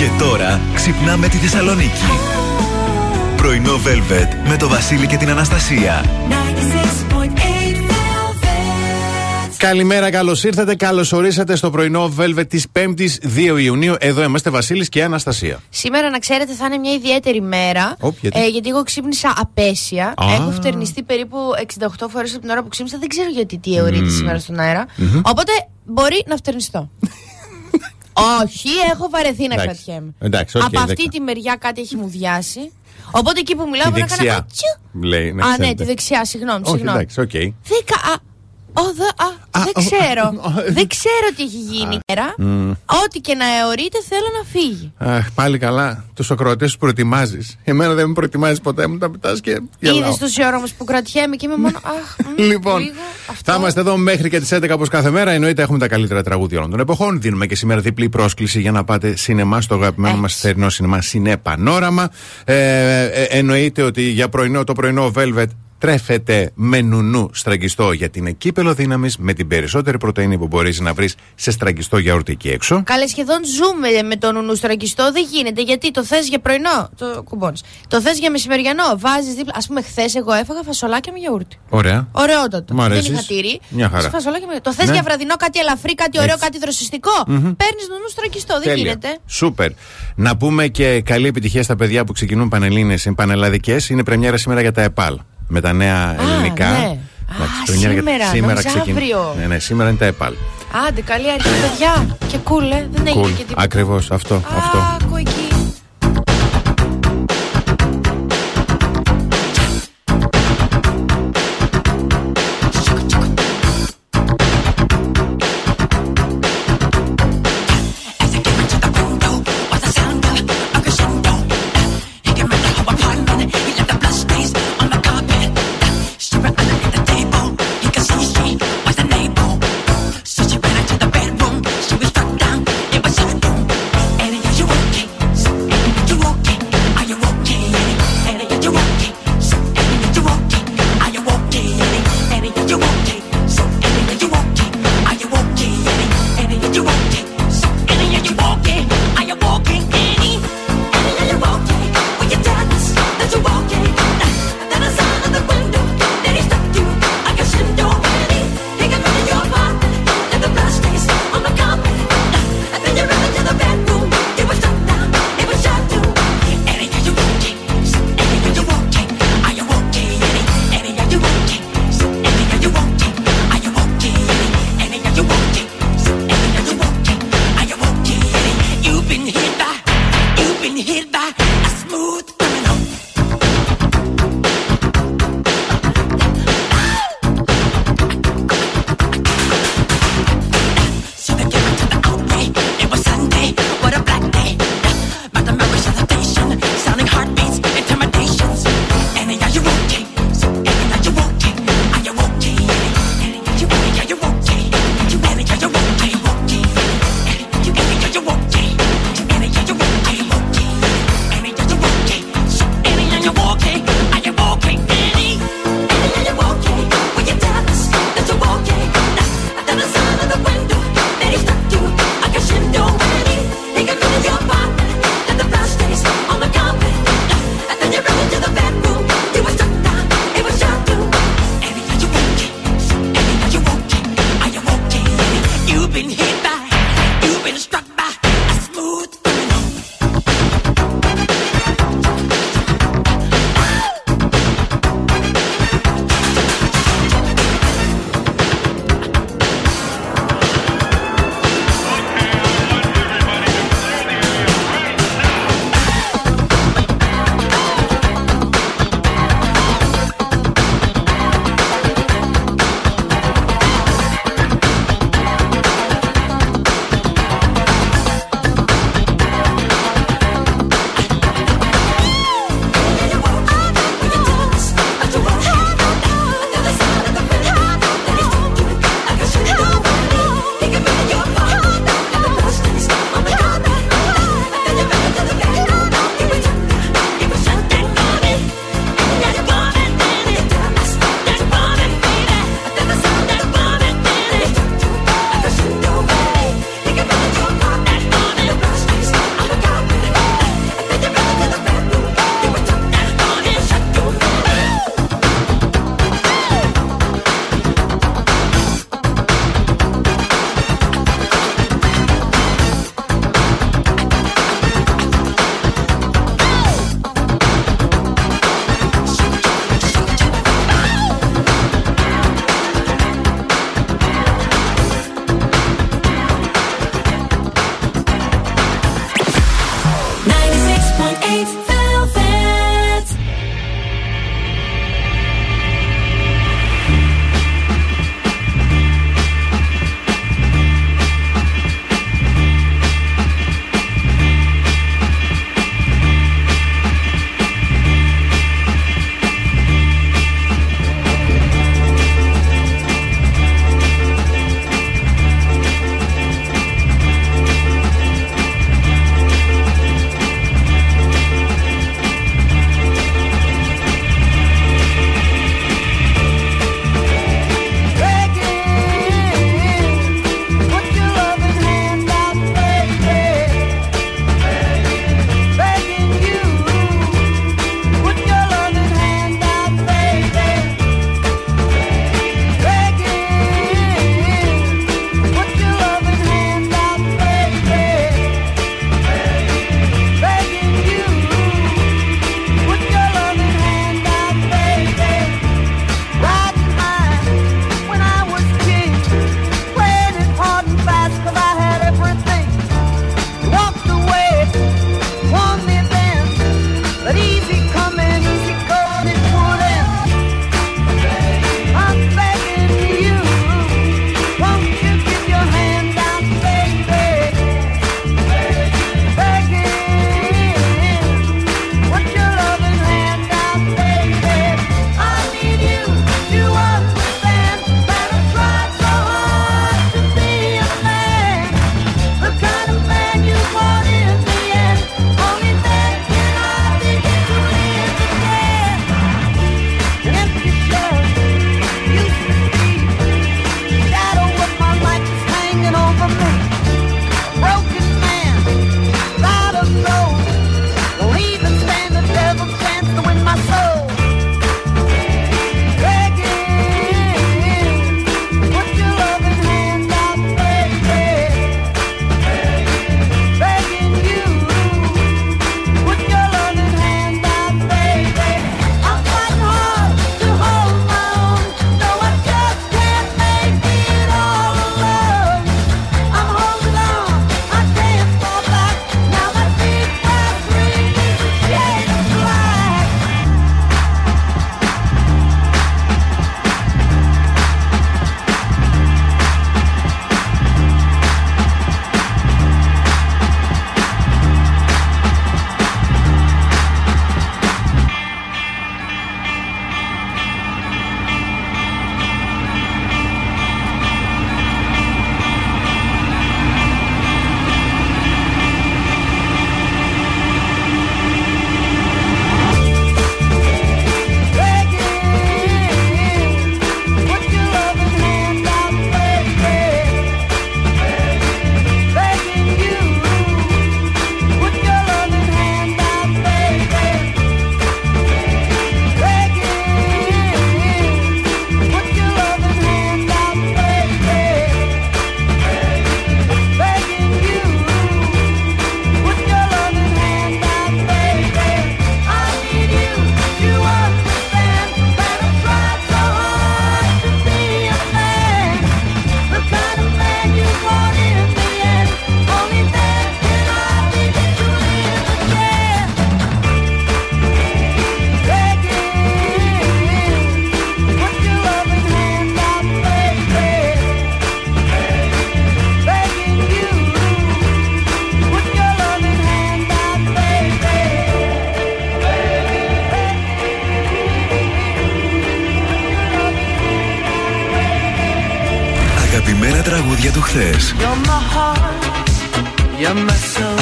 Και τώρα ξυπνάμε τη Θεσσαλονίκη. Πρωινό Velvet με το Βασίλη και την Αναστασία. Καλημέρα, καλώς ήρθατε. Καλώς ορίσατε στο πρωινό Velvet της 5η 2 Ιουνίου. Εδώ είμαστε Βασίλης και Αναστασία. Σήμερα, να ξέρετε, θα είναι μια ιδιαίτερη μέρα. Οπ, γιατί; Ε, γιατί εγώ ξύπνησα απέσια. Α. Έχω φτερνιστεί περίπου 68 φορές από την ώρα που ξύπνησα. Δεν ξέρω γιατί τι αιωρείται σήμερα στον αερα Οπότε μπορεί να φτερνιστώ. Όχι, έχω βαρεθεί να Εντάξει. κρατιέμαι. Εντάξει, οκ, από αυτή δέκα. τη μεριά κάτι έχει μουδιάσει. Οπότε εκεί που μιλάω Τη μπορώ να κάνω. δεξιά. ατσου. Λέει, να Α, ναι, ξέρετε. τη δεξιά, συγγνώμη. Όχι, συγγνώμη. εντάξει, οκ. Δέκα. Α, Ω, δε, α, Α, δεν ο, ξέρω. α, α, δεν ξέρω τι έχει γίνει. Μέρα. Ό,τι και να αιωρείται θέλω να φύγει. Αχ, πάλι καλά. Τους ακροατές τους προετοιμάζεις. Εμένα δεν με προετοιμάζεις ποτέ, μου τα πετάς και γελάω. Είδες τόση ώρα όμω που κρατιέμαι και είμαι μόνο. Αχ, μ, Λοιπόν, λίγο, αυτό. θα είμαστε εδώ μέχρι και τις 11 όπως κάθε μέρα. Εννοείται έχουμε τα καλύτερα τραγούδια όλων των εποχών. Δίνουμε και σήμερα διπλή πρόσκληση για να πάτε σινεμά στο αγαπημένο μας Έτσι. θερινό σινεμά Σινέ Πανόραμα. Ε, ε, εννοείται ότι για πρωινό, το πρωινό Velvet τρέφεται με νουνού στραγγιστό για την εκείπελο δύναμης με την περισσότερη πρωτενη που μπορείς να βρεις σε στραγγιστό γιαούρτι εκεί έξω. Καλέ, σχεδόν ζούμε με τον νουνού στραγγιστό. Δεν γίνεται. Γιατί το θες για πρωινό. Το κουμπώνεις. Το θες για μεσημεριανό. Βάζεις δίπλα. Α πούμε, χθες εγώ έφαγα φασολάκια με γιαούρτι. Ωραία. Ωραιότατο. Μ' Δεν αρέσεις; είχα τύρι. Μια χαρά. Σε φασολάκια με... Το θες Ναι. για βραδινό κάτι ελαφρύ, κάτι ωραίο, Έτσι. κάτι δροσιστικό. Παίρνεις νουνού στραγγιστό. Δεν Τέλεια. γίνεται. Σούπερ. Να πούμε και καλή επιτυχία στα παιδιά που ξεκινούν πανελλήνες, πανελλαδικές. Είναι πρεμιέρα σήμερα για τα ΕΠΑΛ. Με τα νέα ελληνικά. ναι. Εντάξει, Α, πρεμιέρα για- σήμερα, σήμερα νόμιζα ξεκινά. αύριο. Ναι, ναι, σήμερα είναι τα ΕΠΑΛ. Άντε, καλή αρχή, παιδιά. Και κούλε. Δεν έγινε Cool. και τίποτα. Ακριβώς αυτό. αυτό. Άκου εκεί.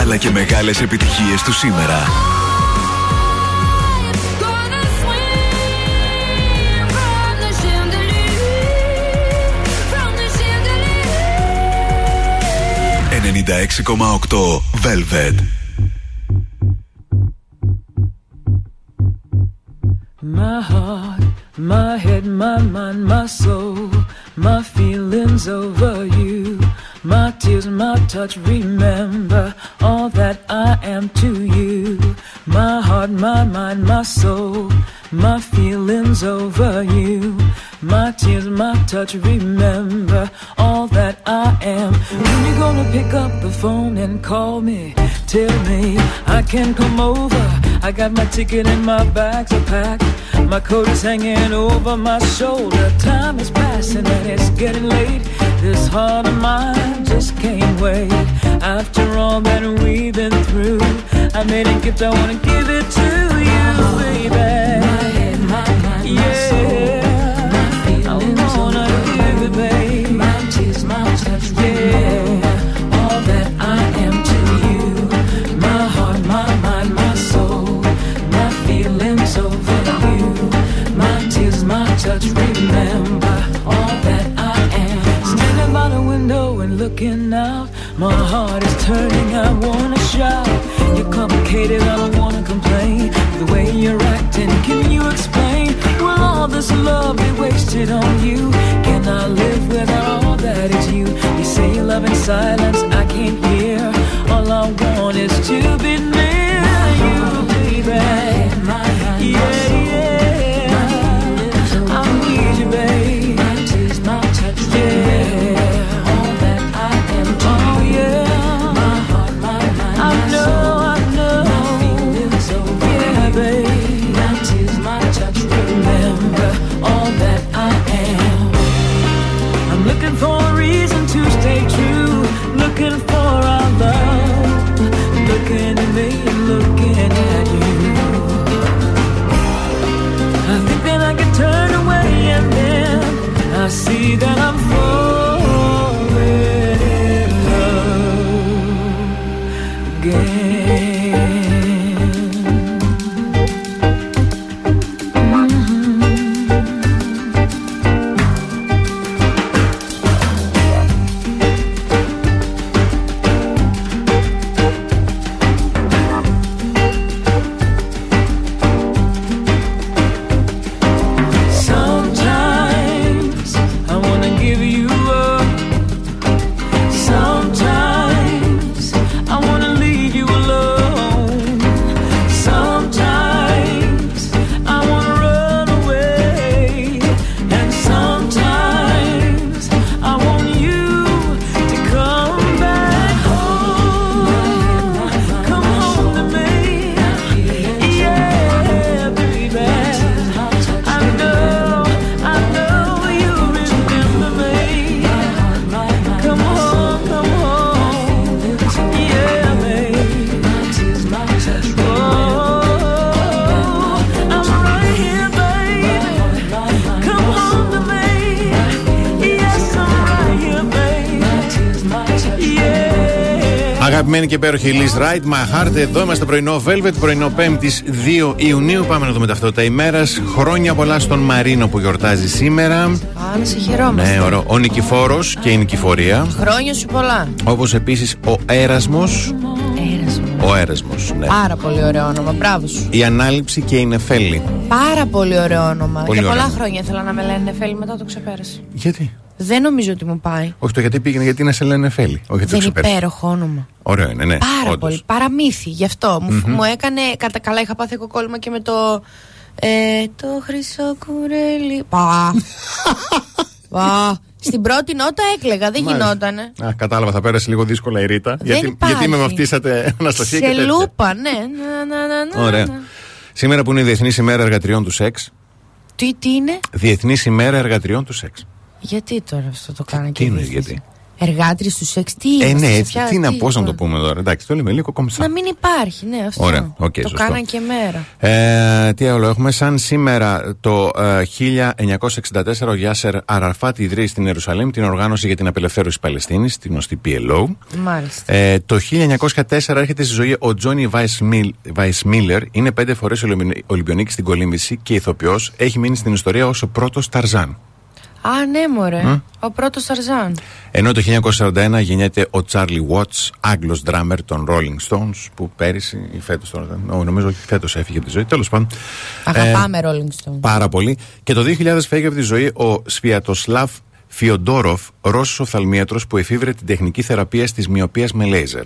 Αλλά και μεγάλες επιτυχίες του σήμερα. Gonna swing from the chandelier, from the chandelier. 96,8 Velvet. My heart, my head, my mind, my soul, my feelings over you, my tears, and my touch. Remember all that I am to you. My heart, my mind, my soul, my feelings over you, my tears, and my touch. Remember all that I am. When you gonna pick up the phone and call me? Tell me I can come over. I got my ticket and my bags are packed. My coat is hanging over my shoulder. Time is passing and it's getting late. This heart of mine just can't wait. After all that we've been through, I made a gift. I wanna give it to you, baby. My head, my mind, yeah. my soul, looking out, my heart is turning. I wanna shout. You're complicated, I don't wanna complain. The way you're acting, can you explain? Will all this love be wasted on you? Can I live without all that is you? You say you love in silence, I can't hear. All I want is to be near Αγαπημένη και υπέροχη Liz Wright, My Heart. Εδώ είμαστε πρωινό Velvet, πρωινό 5η 2 Ιουνίου. Πάμε να δούμε ταυτότητα ημέρας. Χρόνια πολλά στον Μαρίνο που γιορτάζει σήμερα. Α, να σε χαιρόμαστε. Ναι, ωραίο. Ο Νικηφόρος και η Νικηφορία. Χρόνια σου πολλά. Όπως επίσης ο Έρασμος. Έρασμος. Ο Έρασμος, ναι. Πάρα πολύ ωραίο όνομα. Μπράβο σου. Η Ανάληψη και η Νεφέλη. Πάρα πολύ ωραίο όνομα. Πολύ Για ωραίο. πολλά χρόνια ήθελα να με λένε Νεφέλη, μετά το ξεπέρασα. Γιατί; Δεν νομίζω ότι μου πάει. Όχι το γιατί πήγαινε, γιατί είναι σε λένε Νεφέλη. Όχι γιατί το Δεν είναι ξεπέρασε. υπέροχο όνομα. Ωραίο είναι, ναι. Πάρα όντως. πολύ. Παραμύθι, γι' αυτό. Μου, μου έκανε. Κατά καλά, είχα πάθει εγώ κόλλημα και με το. Ε, το χρυσό κουρέλι. Πα. Πα. Στην πρώτη νότα έκλεγα, δεν Μάλιστα. γινότανε. Α, κατάλαβα, θα πέρασε λίγο δύσκολα η Ρίτα. γιατί, υπάρχει. γιατί με βαφτίσατε Αναστασία και Σε τέτοια. λούπα, ναι. Να, να, να, να, Ωραία. να. Σήμερα που είναι η Διεθνής ημέρα εργατριών του σεξ. Τι, τι είναι, Διεθνής ημέρα εργατριών του σεξ. Γιατί τώρα αυτό το κάνω Τι και εννοείς δείχνεις; γιατί; Εργάτριες του σεξ, τι Ε, είμαστε, ναι, σε έτσι. ποια- Τι να τι, πώ να το τώρα. πούμε τώρα. Εντάξει, το λέμε λίγο κομψά. Να μην υπάρχει, ναι, αυτό. Ωραία, οκ, το σωστό. κάναν και μέρα. Ε, τι άλλο έχουμε, σαν σήμερα το ε, 1964 ο Γιάσερ Αραφάτ ιδρύει στην Ιερουσαλήμ την οργάνωση για την απελευθέρωση της Παλαιστίνης, την γνωστή PLO. Μάλιστα. Ε, το 1904 έρχεται στη ζωή ο Τζόνι Βάις-Μίλλερ. Είναι πέντε φορές Ολυμπιονίκης στην κολύμβηση και ηθοποιός. Έχει μείνει στην ιστορία ως ο πρώτος Ταρζάν. Α, ναι, μωρέ. Ο πρώτος Ταρζάν. Ενώ το 1941 γεννιέται ο Τσάρλι Watts, Άγγλος ντράμερ των Rolling Stones, που πέρυσι ή φέτος τώρα, δεν- ο, νομίζω ότι φέτος έφυγε από τη ζωή. Τέλος πάντων. Αγαπάμε Rolling Stone. Πάρα πολύ. Και το 2000 φεύγει από τη ζωή ο Σφιατοσλάβ Φιοντόροφ, Ρώσος οφθαλμίατρος που εφήβρε την τεχνική θεραπεία της μοιοπίας με λέιζερ.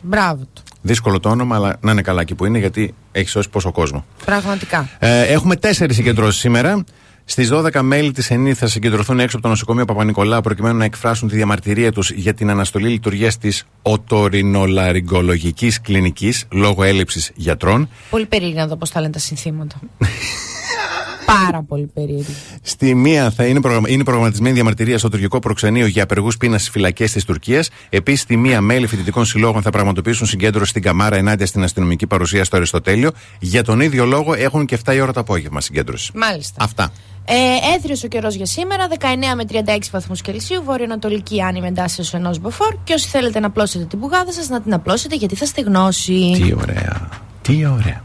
Μπράβο του. Δύσκολο το όνομα, αλλά να είναι καλά εκεί που είναι, γιατί έχει σώσει πόσο κόσμο. Πραγματικά. Ε, έχουμε τέσσερις συγκεντρώσεις σήμερα. Στις 12 μέλη της ΕΝΗ θα συγκεντρωθούν έξω από το νοσοκομείο Παπα-Νικολάου προκειμένου να εκφράσουν τη διαμαρτυρία τους για την αναστολή λειτουργίας της οτορινολαριγκολογική κλινικής λόγω έλλειψης γιατρών. Πολύ περίεργα να δω πώς θα λένε τα συνθήματα. Πάρα πολύ περίεργα. Στη μία θα είναι, προγραμμα... είναι προγραμματισμένη διαμαρτυρία στο τουρκικό προξενείο για απεργούς πείνας στις φυλακές της Τουρκίας. Επίσης, στη μία μέλη φοιτητικών συλλόγων θα πραγματοποιήσουν συγκέντρωση στην Καμάρα ενάντια στην αστυνομική παρουσία στο Αριστοτέλειο. Για τον ίδιο λόγο έχουν και 7 η ώρα το απόγευμα συγκέντρωση. Μάλιστα. Αυτά. Ε, έθριος ο καιρός για σήμερα, 19 με 36 βαθμούς Κελσίου, βορειοανατολική άνη με εντάσσεω ενός μποφόρ. Και όσοι θέλετε να απλώσετε την πουγάδα σας, να την απλώσετε γιατί θα στεγνώσει. Τι ωραία. Τι ωραία.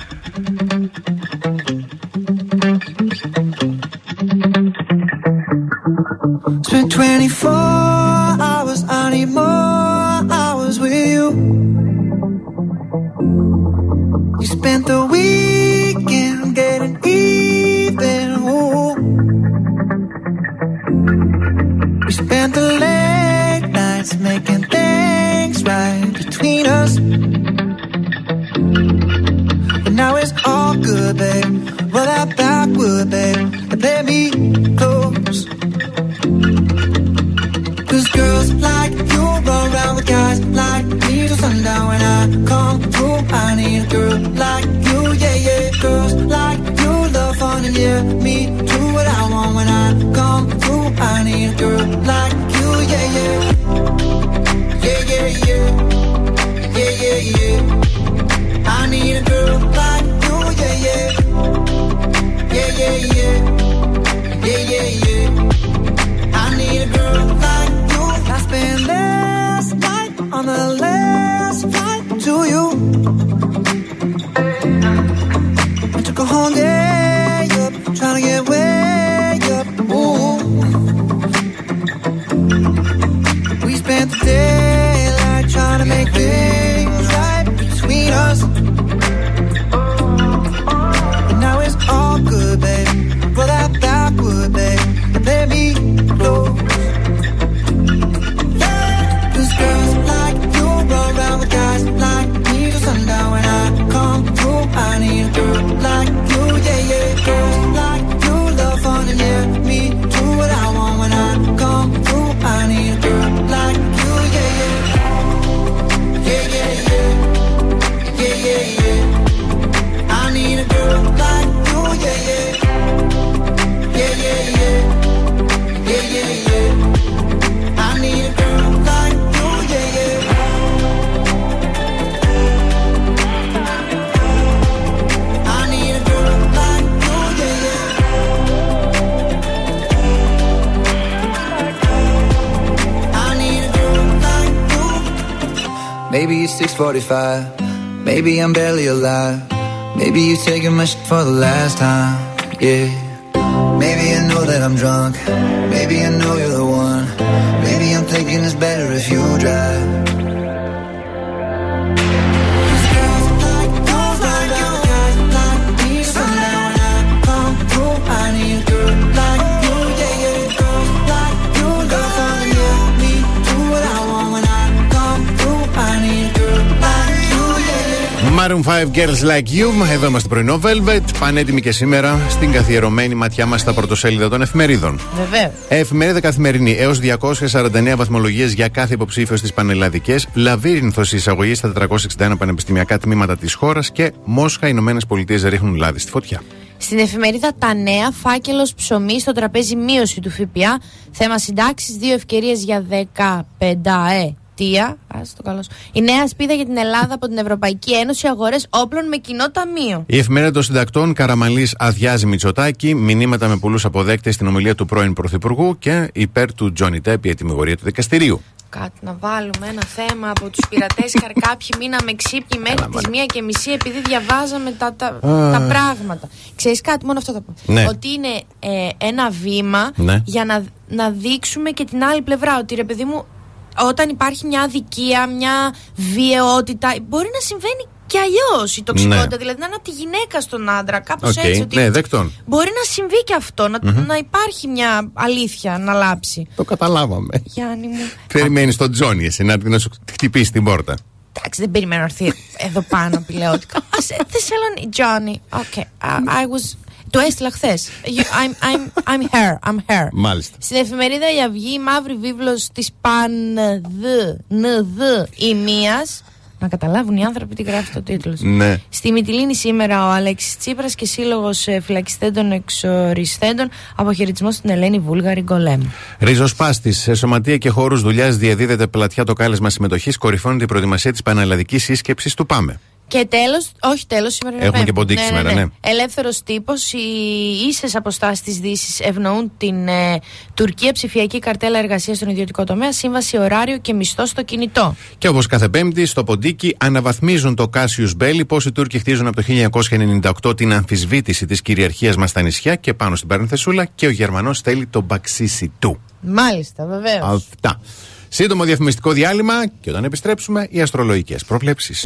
For the last Girls Like You. Εδώ είμαστε πρωινό Velvet. Πανέτοιμοι και σήμερα στην καθιερωμένη ματιά μας στα πρωτοσέλιδα των εφημερίδων. Βεβαίως. Εφημερίδα καθημερινή. Έως 249 βαθμολογίες για κάθε υποψήφιο στις πανελλαδικές. Λαβύρινθος εισαγωγής στα 461 πανεπιστημιακά τμήματα της χώρας. Και Μόσχα, Ηνωμένες Πολιτείες ρίχνουν λάδι στη φωτιά. Στην εφημερίδα Τα Νέα, φάκελος ψωμί στο τραπέζι μείωση του ΦΠΑ. Θέμα συντάξεις, δύο ευκαιρίες για 15 ετία. Ας το καλώς. Η νέα σπίδα για την Ελλάδα από την Ευρωπαϊκή Ένωση, αγορές όπλων με κοινό ταμείο. Η εφημερίδα των συντακτών Καραμαλής αδειάζει Μητσοτάκη. Μηνύματα με πολλούς αποδέκτες στην ομιλία του πρώην Πρωθυπουργού και υπέρ του Τζόνι Τέπ η ετοιμιγορία του δικαστηρίου. Κάτι να βάλουμε ένα θέμα από τους πειρατές. Κάποιοι μείναμε ξύπνοι μέχρι τις μία και μισή επειδή διαβάζαμε τα, τα, τα πράγματα. Ξέρεις κάτι, μόνο αυτό θα πω. Ναι. Ότι είναι ε, ένα βήμα Ναι. για να, να δείξουμε και την άλλη πλευρά. Ότι ρε παιδί μου, όταν υπάρχει μια αδικία, μια βιαιότητα, μπορεί να συμβαίνει και αλλιώς η τοξικότητα. Ναι. Δηλαδή να είναι από τη γυναίκα στον άντρα, κάπως Οκ, έτσι. Ότι ναι, δεκτών. Μπορεί να συμβεί και αυτό, να, να υπάρχει μια αλήθεια να λάψει. Το καταλάβαμε. Γιάννη μου. Περιμένεις τον Τζόνι, εσύ να έρθει να σου χτυπήσει την πόρτα. Εντάξει, δεν περιμένω να έρθει εδώ πάνω πηλαιότητα. Α Θεσσαλονίκη. Johnny. Okay. I, I was. Το έστειλα χθες. I'm, I'm, I'm here. I'm here. Μάλιστα. Στην εφημερίδα Η Αυγή, η μαύρη βίβλος της Παν Δ Νδ Ημία. Να καταλάβουν οι άνθρωποι τι γράφει το τίτλο. Ναι. Στη Μυτιλίνη σήμερα ο Αλέξης Τσίπρας και σύλλογος φυλακιστέντων εξοριστέντων. Αποχαιρετισμός στην Ελένη Βούλγαρη Γκολέμ. Ριζοσπάστη. Σε σωματεία και χώρους δουλειάς διαδίδεται πλατιά το κάλεσμα συμμετοχής. Κορυφώνεται η προετοιμασία της πανελλαδικής σύσκεψης του ΠΑΜΕ. Και τέλος, όχι τέλος, σήμερα είναι Έχουμε Πέμπτη. και ποντίκι σήμερα, ναι. Ελεύθερος τύπος, οι ίσες αποστάσεις της Δύσης ευνοούν την ε, Τουρκία ψηφιακή καρτέλα εργασίας στον ιδιωτικό τομέα, σύμβαση ωράριο και μισθό στο κινητό. Και όπως κάθε Πέμπτη, στο Ποντίκι αναβαθμίζουν το Κάσιου Μπέλι, πώς οι Τούρκοι χτίζουν από το 1998 την αμφισβήτηση της κυριαρχίας μας στα νησιά και πάνω στην παρενθεσούλα και ο Γερμανός θέλει το μπαξίσι του. Μάλιστα, βεβαίως. Αυτά. Σύντομο διαφημιστικό διάλειμμα και όταν επιστρέψουμε, οι αστρολογικές προβλέψεις.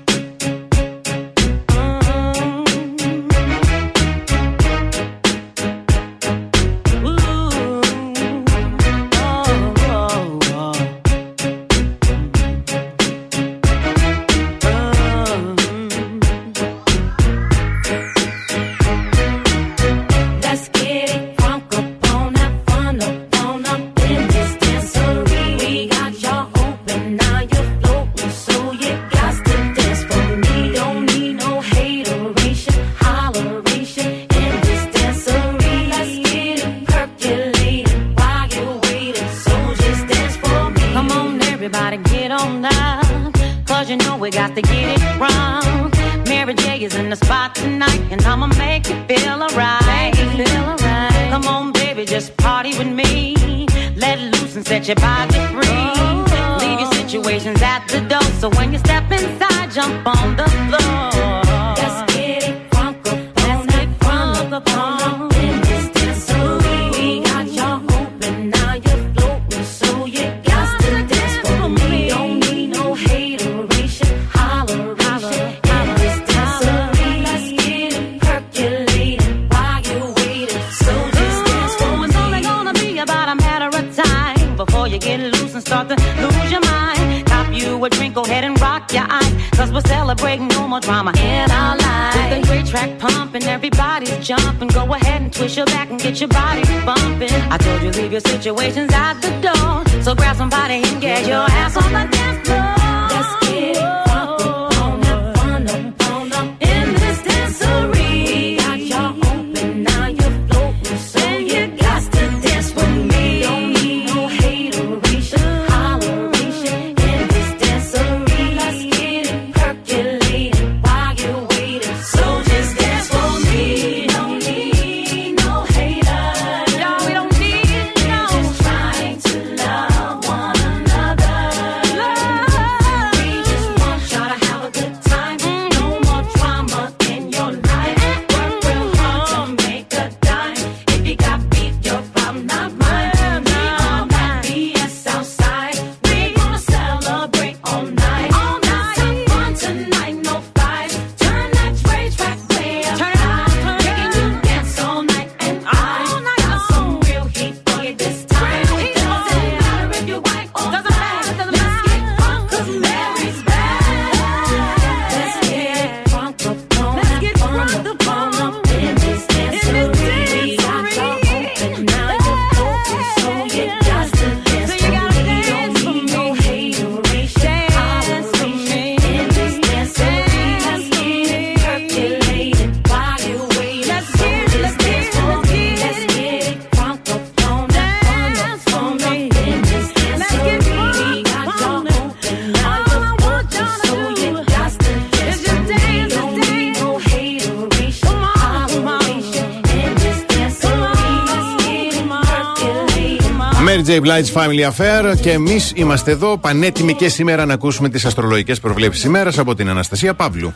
Billy Blige Family Affair και εμείς είμαστε εδώ πανέτοιμοι και σήμερα να ακούσουμε τις αστρολογικές προβλέψεις ημέρας από την Αναστασία Παύλου.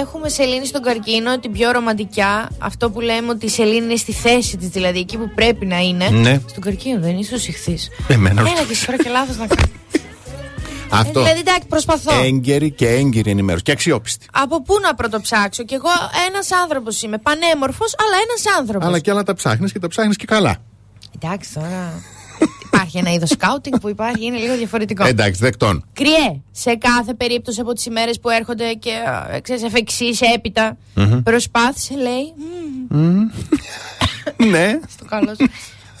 Έχουμε σελήνη στον καρκίνο, την πιο ρομαντικά. Αυτό που λέμε ότι η σελήνη είναι στη θέση της, δηλαδή εκεί που πρέπει να είναι. Ναι. Στον καρκίνο δεν είσαι ο συχθής. Εμένα. Έλα και τώρα και λάθος να κάνω. Αυτό. Ε, δηλαδή, εντάξει, προσπαθώ. Έγκαιρη και έγκυρη ενημέρωση. Και αξιόπιστη. Από πού να πρωτοψάξω; Κι εγώ ένας άνθρωπος είμαι. Πανέμορφος, αλλά ένας άνθρωπος. Αλλά και άλλα τα ψάχνεις και τα ψάχνεις και καλά. Εντάξει τώρα υπάρχει ένα είδος σκάουτινγκ που υπάρχει, είναι λίγο διαφορετικό. Εντάξει, δεκτών. Κριέ, σε κάθε περίπτωση από τις ημέρες που έρχονται και ε, ξέρεις, έπειτα, προσπάθησε, λέει. Ναι. Στο καλός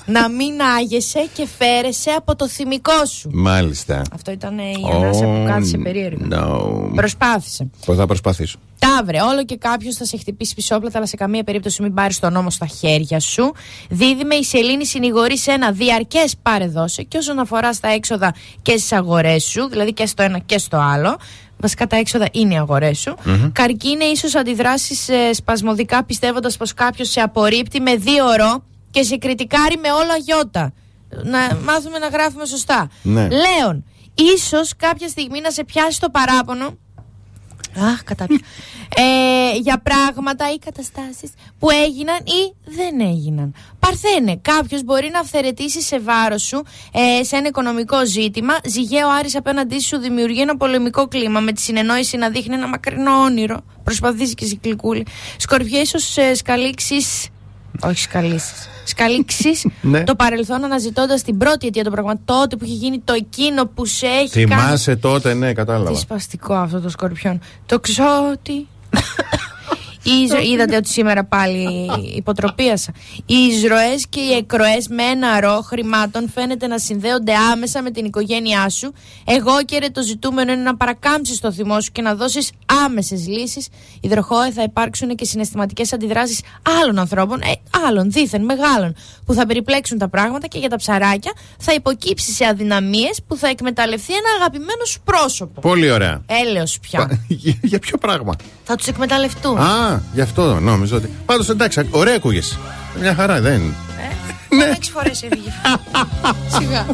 να μην άγεσαι και φέρεσαι από το θυμικό σου. Μάλιστα. Αυτό ήταν ε, η ανάσα oh, που κάθισε περίεργο. No. Προσπάθησε. Πώς θα προσπαθήσω. Ταύρε, όλο και κάποιος θα σε χτυπήσει πισόπλατα, αλλά σε καμία περίπτωση μην πάρεις τον νόμο στα χέρια σου. Δίδυμε, η Σελήνη συνηγορεί σε ένα διαρκές παρεδώσε, και όσον αφορά στα έξοδα και στις αγορές σου, δηλαδή και στο ένα και στο άλλο. Βασικά τα έξοδα είναι οι αγορές σου. Mm-hmm. Καρκίνε, ίσως αντιδράσεις ε, σπασμωδικά πιστεύοντας πως κάποιος σε απορρίπτει με δύο ρο και σε κριτικάρει με όλα γιώτα. Να μάθουμε να γράφουμε σωστά. Ναι. Λέων, ίσως κάποια στιγμή να σε πιάσει το παράπονο Αχ, κατάπια. ε, για πράγματα ή καταστάσεις που έγιναν ή δεν έγιναν. Παρθένε, κάποιος μπορεί να αυθαιρετήσει σε βάρος σου ε, σε ένα οικονομικό ζήτημα. Ζυγέ ο Άρης απέναντί σου δημιουργεί ένα πολεμικό κλίμα με τη συνεννόηση να δείχνει ένα μακρινό όνειρο. Προσπαθήσει και εσύ κλικούλη. Σκορπιέ, ίσως ε, σκαλίξεις όχι σκαλίσεις. Σκαλίξεις Ναι. το παρελθόν αναζητώντας την πρώτη αιτία των πραγμάτων. Τότε που έχει γίνει το εκείνο που σε έχει κάνει. Θυμάσαι τότε, ναι, Τι κατάλαβα. σπαστικό αυτό το σκορπιόν. Το ξότι. Οι εισρο- Είδατε ότι σήμερα πάλι υποτροπίασα. Οι εισρωές και οι εκροές με ένα ρο χρημάτων φαίνεται να συνδέονται άμεσα με την οικογένειά σου. Εγώ και το ζητούμενο είναι να παρακάμψεις το θυμό σου και να δώσεις άμεσες λύσεις. Υδροχόε θα υπάρξουν και συναισθηματικές αντιδράσεις άλλων ανθρώπων, ε, άλλων δίθεν μεγάλων, που θα περιπλέξουν τα πράγματα και για τα ψαράκια θα υποκύψει σε αδυναμίες που θα εκμεταλλευτεί ένα αγαπημένο σου πρόσωπο. Πολύ ωραία. Έλεος πια. για, για ποιο πράγμα; Θα τους εκμεταλλευτούν. Α, γι' αυτό νόμιζα ότι. Πάντως εντάξει, ωραία ακούγεσαι. Μια χαρά, δεν. Ναι. Έξι φορές έφυγε. Σιγά.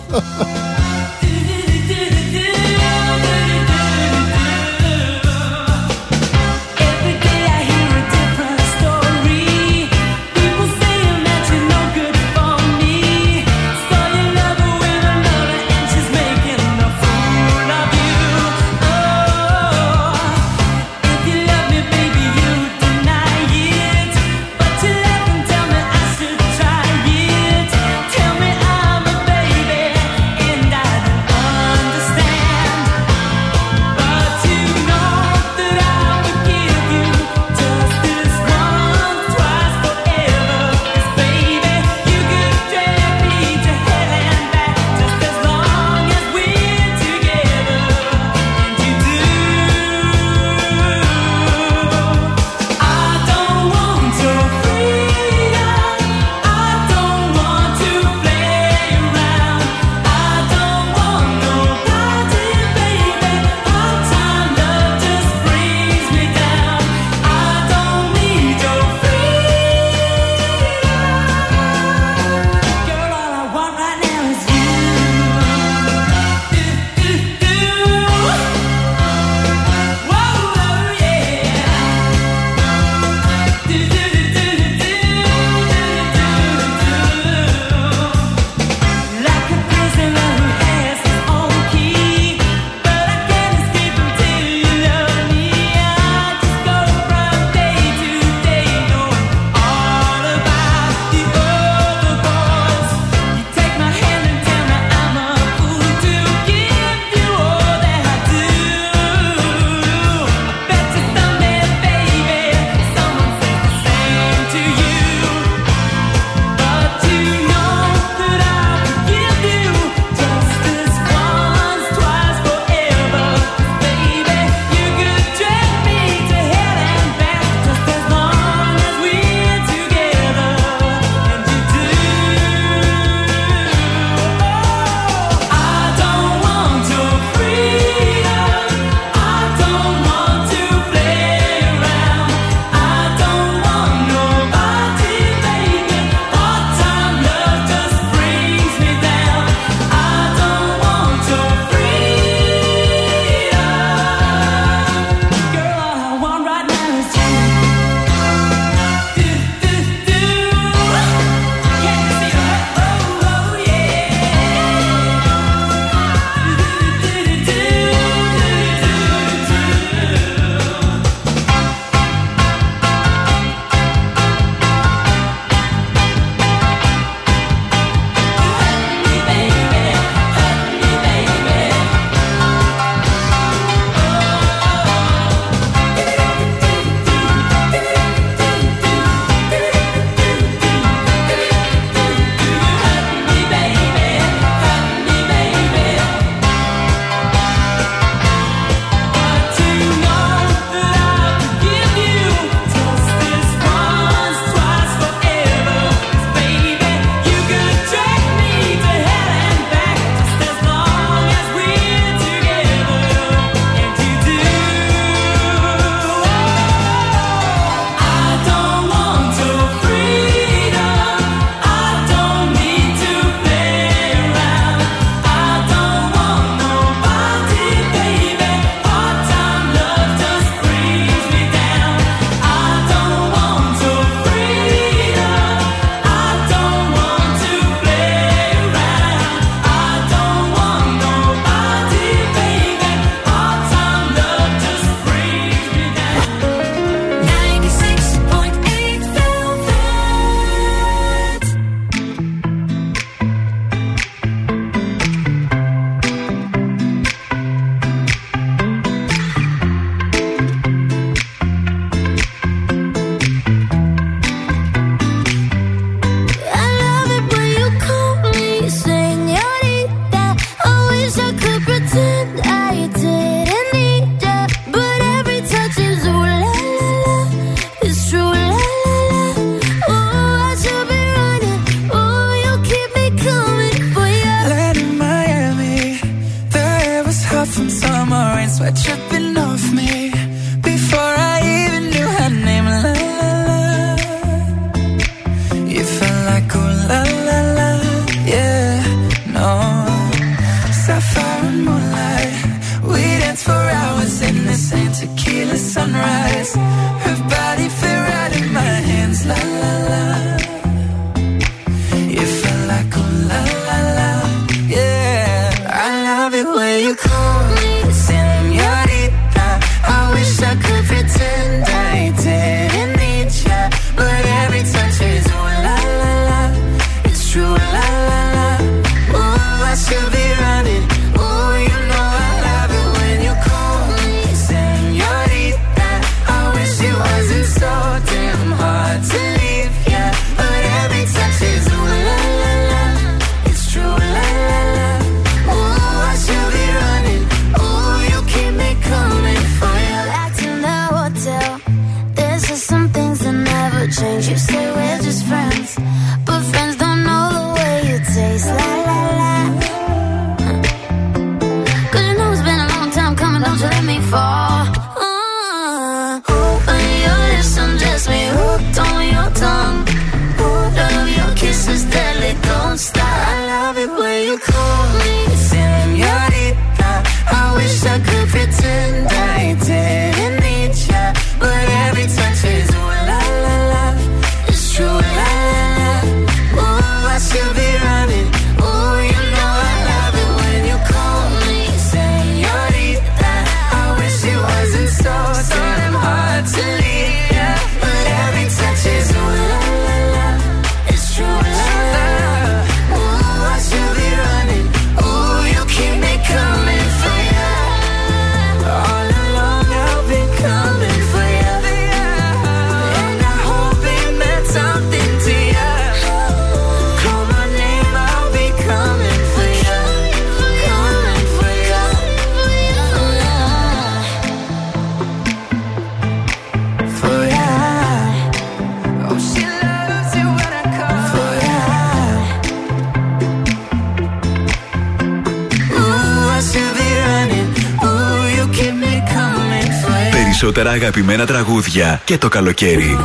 αγαπημένα τραγούδια και το καλοκαίρι.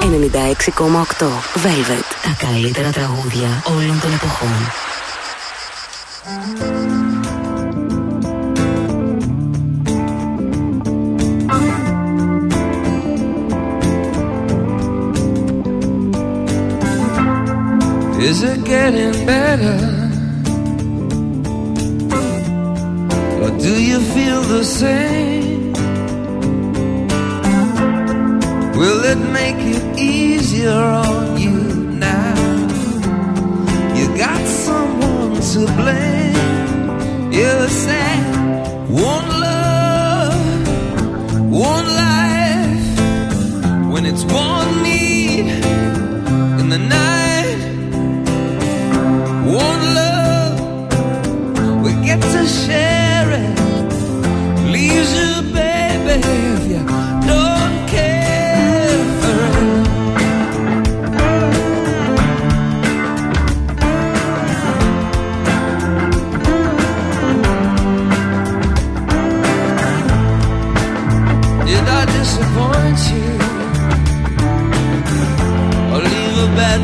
...96,8 Velvet Τα καλύτερα τραγούδια όλων των εποχών. Is it getting better? the same? Will it make it easier on you now? You got someone to blame. You say one love, one life. When it's one need in the night, one love, we get to share.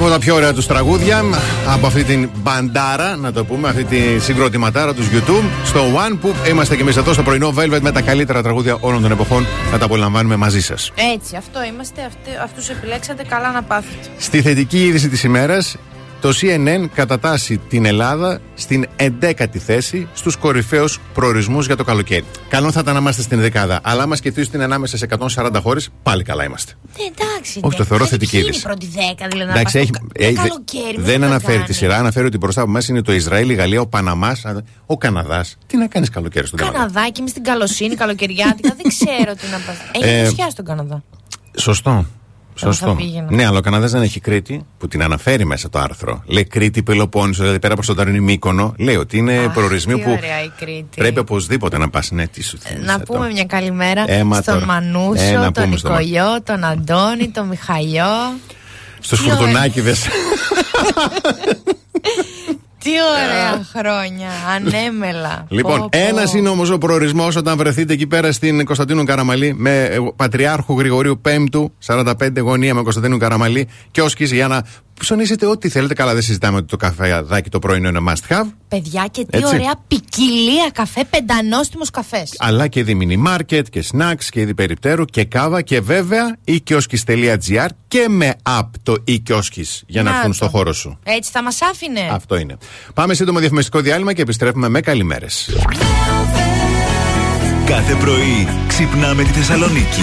Από τα πιο ωραία τους τραγούδια, από αυτή την μπαντάρα, να το πούμε, αυτή τη συγκροτηματάρα τους YouTube, στο One που είμαστε και εμείς εδώ στο πρωινό Velvet με τα καλύτερα τραγούδια όλων των εποχών να τα απολαμβάνουμε μαζί σας. Έτσι, αυτό είμαστε. Αυτούς επιλέξατε. Καλά να πάθετε. Στη θετική είδηση της ημέρας, το CNN κατατάσσει την Ελλάδα στην 11η θέση στους κορυφαίους προορισμούς για το καλοκαίρι. Καλό θα ήταν να είμαστε στην δεκάδα, αλλά άμα σκεφτείτε είναι ανάμεσα σε 140 χώρες, πάλι καλά είμαστε. Ναι, εντάξει. Όχι, το θεωρώ θετική Είναι η είδηση. πρώτη δέκα, δηλαδή. Εντάξει, να έχει, πας το- έχει- το καλοκαίρι, δεν δεν θα αναφέρει κάνεις; τη σειρά, αναφέρει ότι μπροστά από εμάς είναι το Ισραήλ, η Γαλλία, ο Παναμάς, ο Καναδάς. Τι να κάνεις καλοκαίρι στον Καναδά; Καναδάκι, είμαι στην καλοσύνη, καλοκαιριάτικα. δεν ξέρω τι να πας. Έχει Ε, νησιά στον Καναδά. Σωστό. Εγώ Σωστό. θα πήγαινα. Ναι, αλλά ο Καναδάς δεν έχει Κρήτη, που την αναφέρει μέσα το άρθρο. Λέει Κρήτη, Πελοπόννησο, δηλαδή πέρα από το Ταρίνι Μύκονο. Λέει ότι είναι Αχ, προορισμοί τι που ωραία η Κρήτη. πρέπει οπωσδήποτε να πας. Ναι, τι σου Να θύμισε πούμε το. μια καλημέρα Έμα στον τώρα. Μανούσο, Ε, να τον πούμε στον Μα- Νικολιό, τον Αντώνη, τον Μιχαλιό. Στου Τι ωραία. φουρτουνάκιδε. Τι ωραία χρόνια, ανέμελα. Λοιπόν, Πω, πω. ένας είναι όμως ο προορισμός όταν βρεθείτε εκεί πέρα στην Κωνσταντίνου Καραμαλή με ε, Πατριάρχου Γρηγορίου Πέμπτου, 45 γωνία με Κωνσταντίνου Καραμαλή και όσκης για να ψωνίσετε ό,τι θέλετε. Καλά, δεν συζητάμε ότι το καφεδάκι το πρωινό είναι must have. Παιδιά και τι Έτσι. ωραία ποικιλία καφέ, πεντανόστιμος καφές. Αλλά και είδη mini market και snacks και είδη περιπτέρου και κάβα και βέβαια οικιοσκis.gr και με app το οικιοσκis για να Να έρθουν το. στο χώρο σου. Έτσι θα μας άφηνε. Αυτό είναι. Πάμε σύντομο διαφημιστικό διάλειμμα και επιστρέφουμε με καλημέρες. Κάθε πρωί ξυπνάμε τη Θεσσαλονίκη.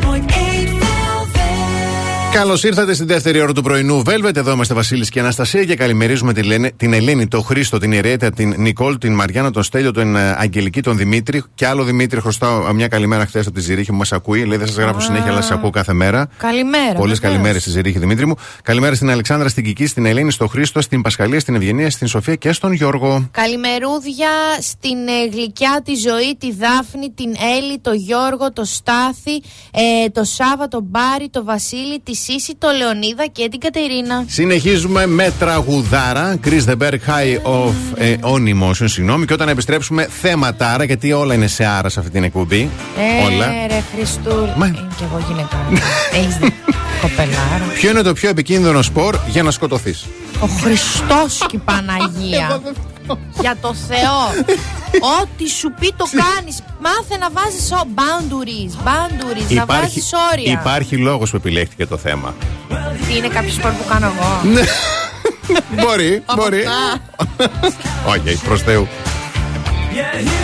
Καλώς ήρθατε στη δεύτερη ώρα του πρωινού Velvet. Εδώ είμαστε Βασίλης και Αναστασία και καλημερίζουμε την, Ελένη- την Ελένη, τον Χρήστο, την Ιρέτα, την Νικόλ, την Μαριάννα, τον Στέλιο, τον ε, Αγγελική, τον Δημήτρη. Και άλλο Δημήτρη, χρωστάω μια καλημέρα χθες από τη Ζηρίχη που μας ακούει. Λέει δεν σας γράφω συνέχεια, αλλά σα ακούω κάθε μέρα. Καλημέρα. Πολλές βεβαίως. καλημέρες στη Ζηρίχη Δημήτρη μου. Καλημέρα στην Αλεξάνδρα, στην Κική, στην Ελένη, στον Χρήστο, στην Πασχαλία, στην Ευγενία, στην Σοφία και στον Γιώργο. Καλημερούδια στην ε, γλυκιά τη ζωή, τη Δάφνη, την Έλλη, το Γιώργο, το Στάθη, ε, το Σάβα, τον Μπάρι, το Βασίλη, τη Σύση, το Λεωνίδα και την Κατερίνα. Συνεχίζουμε με τραγουδάρα. Chris the Berg High of ε, On Emotion, συγγνώμη. Και όταν επιστρέψουμε θέματάρα, γιατί όλα είναι σε άρα σε αυτή την εκπομπή. Ε, όλα. ρε Χριστούλ. Μα- Ε, και εγώ γυναίκα. Έχεις δει. Κοπελάρα. Ποιο είναι το πιο επικίνδυνο σπορ για να σκοτωθείς; Ο Χριστός και η Παναγία. Για το Θεό. Ό,τι σου πει το κάνεις. Μάθε να βάζεις ο- boundaries. Boundaries. Να βάζεις όρια. υπάρχει λόγος που επιλέχθηκε το θέμα. Τι είναι κάποιος σπορ που κάνω εγώ. Ναι. μπορεί, Από μπορεί. αυτά. Όχι, προς Θεού. Yeah,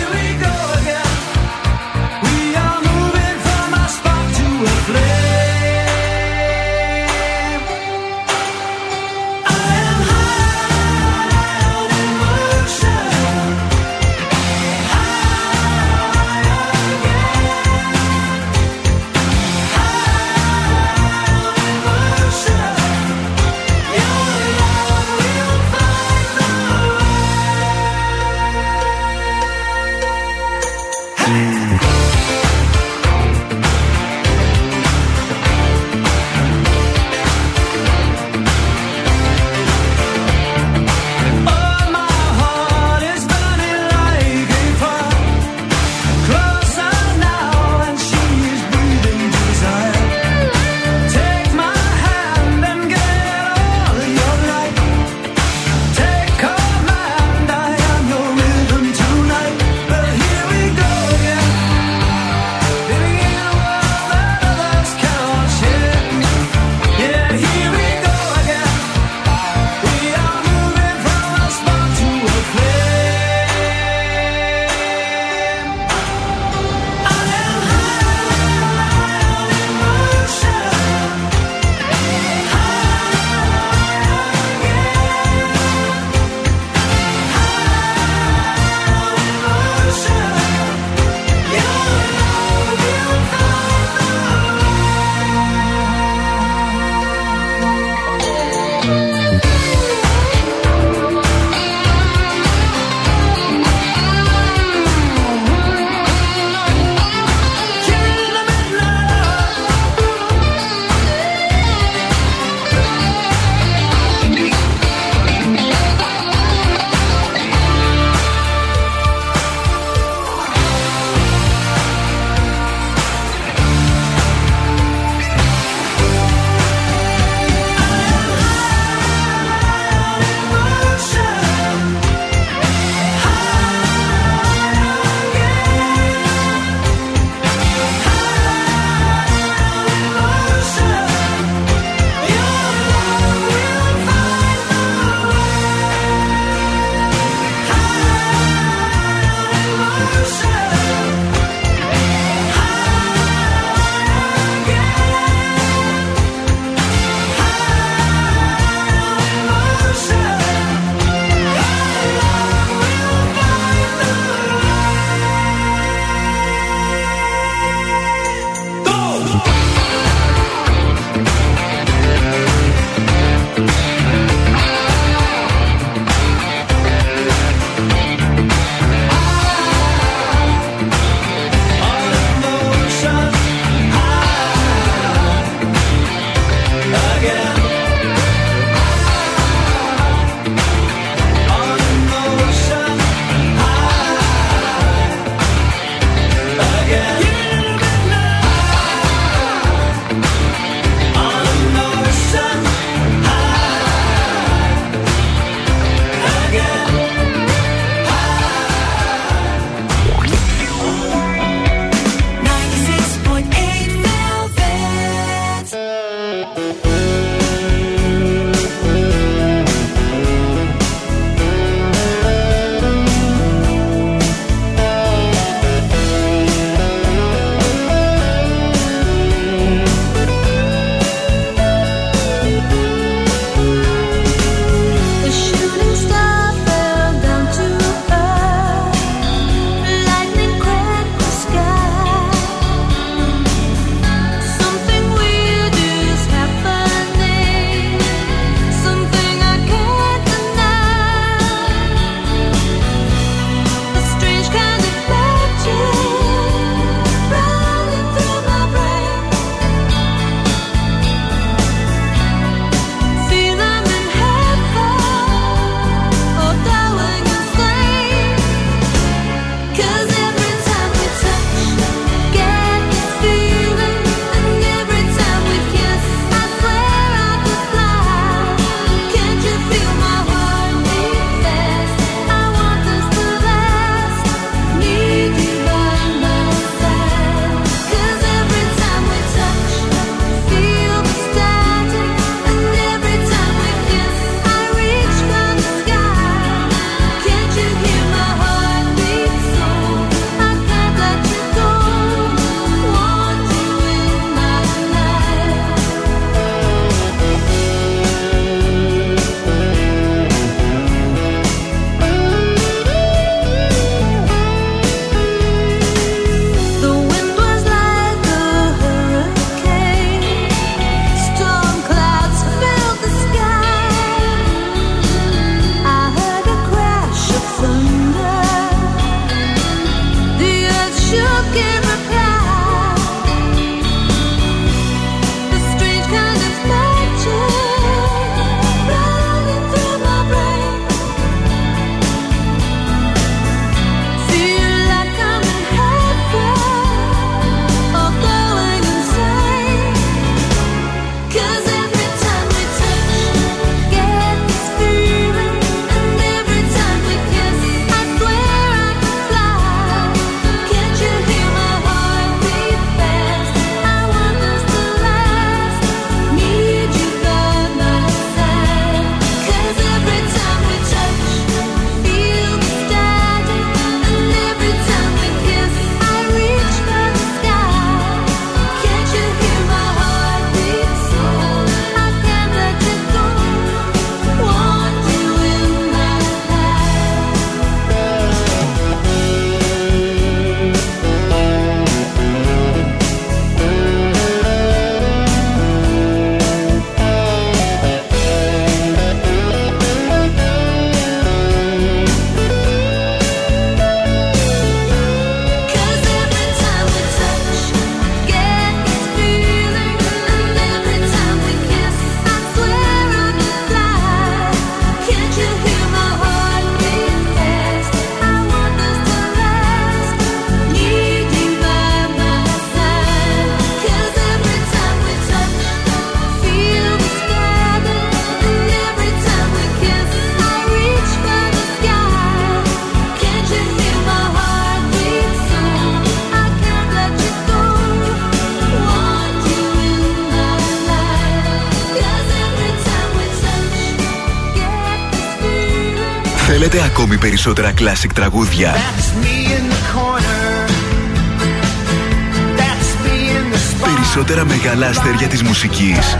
me in the spot. Περισσότερα μεγάλα αστέρια της μουσικής.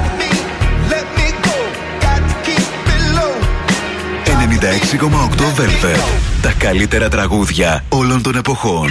Let me go. Got to keep it low. 96,8 Velvet. Τα καλύτερα τραγούδια όλων των εποχών.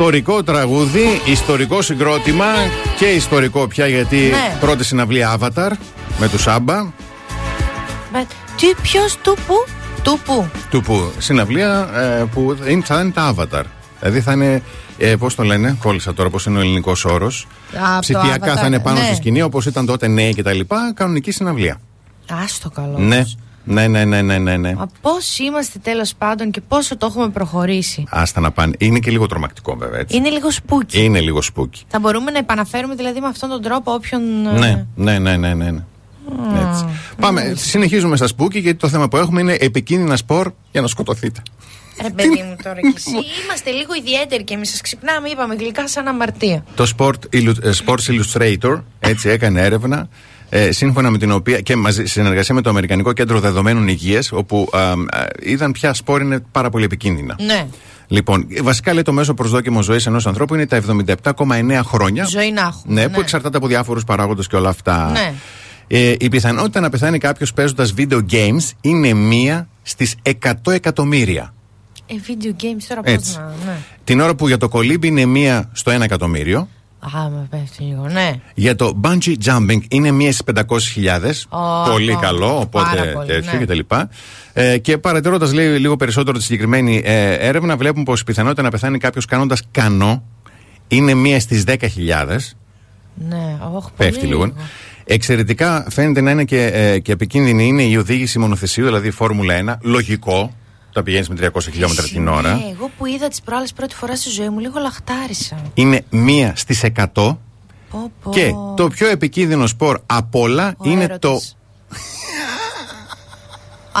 Ιστορικό τραγούδι, ιστορικό συγκρότημα και ιστορικό πια γιατί Ναι. πρώτη συναυλία Avatar με τους Άμπα. Με- Τι, ποιος του που, του που. Του που συναυλία ε, που είναι, θα είναι τα Avatar. Δηλαδή θα είναι, ε, πώς το λένε, κόλλησα τώρα πώς είναι ο ελληνικός όρος. το Ψηφιακά Avatar, θα είναι πάνω ναι. στη σκηνή όπως ήταν τότε νέοι κτλ. Κανονική συναυλία. Άστο καλός. Ναι, ναι, ναι, ναι, ναι, ναι. ναι. Μα πώς είμαστε τέλος πάντων και πόσο το έχουμε προχωρήσει. Άστα να πάνε. Είναι και λίγο τρομακτικό βέβαια έτσι. Είναι λίγο spooky. Είναι λίγο spooky. Θα μπορούμε να επαναφέρουμε δηλαδή με αυτόν τον τρόπο όποιον. ε, Ναι, ναι, ναι, ναι, ναι. ναι. Έτσι. Πάμε, συνεχίζουμε στα spooky γιατί το θέμα που έχουμε είναι επικίνδυνα σπορ για να σκοτωθείτε. Ρε παιδί μου τώρα κι εσύ. Είμαστε λίγο ιδιαίτεροι και εμείς σας ξυπνάμε, είπαμε γλυκά σαν αμαρτία. Το Sport, Illu- ε, Sports Illustrator έτσι έκανε έρευνα ε, σύμφωνα με την οποία και μαζί, σε συνεργασία με το Αμερικανικό Κέντρο Δεδομένων Υγείας όπου α, α, είδαν ποια σπόρ είναι πάρα πολύ επικίνδυνα. Ναι. Λοιπόν, βασικά λέει το μέσο προσδόκιμο ζωής ενός ανθρώπου είναι τα 77,9 χρόνια. Ζωή να έχουμε. Ναι, που εξαρτάται από διάφορους παράγοντες και όλα αυτά. Ναι. Ε, η πιθανότητα να πεθάνει κάποιος παίζοντας video games είναι μία στις 100 εκατομμύρια. Ε, video games τώρα πώς Έτσι. να. Ναι. Την ώρα που για το κολύμπι είναι μία στο 1 εκατομμύριο. Α, με πέφτει λίγο, ναι. Για το bungee jumping είναι μία στις 500.000. Ω, πολύ ω, καλό, οπότε πάρα πολύ, τέτοιο ναι. και τα λοιπά. Ε, και παρατηρώντας λίγο περισσότερο τη συγκεκριμένη ε, έρευνα, βλέπουμε πως η πιθανότητα να πεθάνει κάποιος κάνοντας κανό είναι μία στις 10.000. Ναι, όχι, Πέφτει λίγο. Εξαιρετικά φαίνεται να είναι και, ε, και επικίνδυνη είναι η οδήγηση μονοθεσίου, δηλαδή η Φόρμουλα 1. Λογικό. Τα πηγαίνεις με 300 χιλιόμετρα την ώρα. Ναι, εγώ που είδα τις προάλλες πρώτη φορά στη ζωή μου, λίγο λαχτάρισα. Είναι μία στις 100. Πω, πω. Και το πιο επικίνδυνο σπορ απ' όλα Ο είναι έρωτας. το.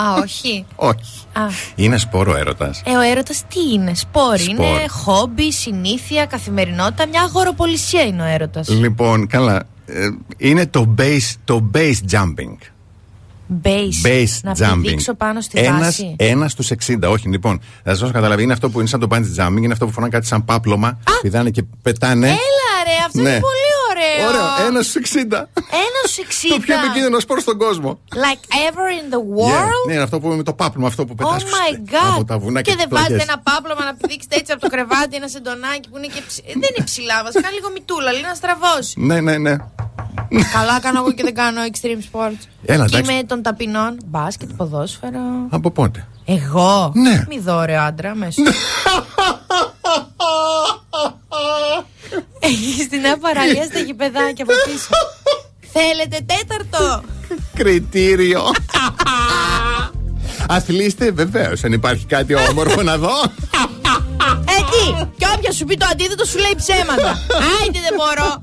Α, όχι. Όχι. Α. Είναι σπόρο έρωτας. Ε, ο έρωτας τι είναι, σπόρ, Σπορ. είναι χόμπι, συνήθεια, καθημερινότητα. Μια αγοροπολισία είναι ο έρωτας. Λοιπόν, καλά. Ε, είναι το base, το base jumping. Base. Base να jumping. πηδήξω πάνω στη Ένας, βάση. Ένας στους 60. Όχι, λοιπόν. Θα σας δώσω να καταλάβει. Είναι αυτό που είναι σαν το bungee jumping. Είναι αυτό που φοράνε κάτι σαν πάπλωμα. Πηδάνε και πετάνε. Έλα ρε, αυτό Ναι. είναι πολύ ωραίο. Ωραίο. Ένα στου 60. Ένα στου 60. Το πιο επικίνδυνο σπορ στον κόσμο. Like ever in the Yeah. world. Ναι, είναι αυτό που είναι με το πάπλωμα. Αυτό που Oh πετάς my από god. τα βουνά και και, δεν τις βάζετε πλαγιές. ένα πάπλωμα να πηδήξετε έτσι από το κρεβάτι, ένα σεντονάκι που είναι και ψη... Δεν είναι ψηλά, βασικά λίγο μητούλα, λίγο να στραβώσει. Ναι, ναι, ναι. Καλά κάνω εγώ και δεν κάνω extreme sports. Έλα, και εντάξει. είμαι των ταπεινών. Μπάσκετ, ποδόσφαιρο. Από πότε; Εγώ; Ναι. Μη δω ρε άντρα μέσα. Έχεις την νέα παραλία στα γηπεδάκια από πίσω. Θέλετε τέταρτο; Κριτήριο. Αθλείστε, βεβαίως. Αν υπάρχει κάτι όμορφο να δω. Ε, τι! Και όποια σου πει το αντίθετο σου λέει ψέματα. Άιντε δεν μπορώ.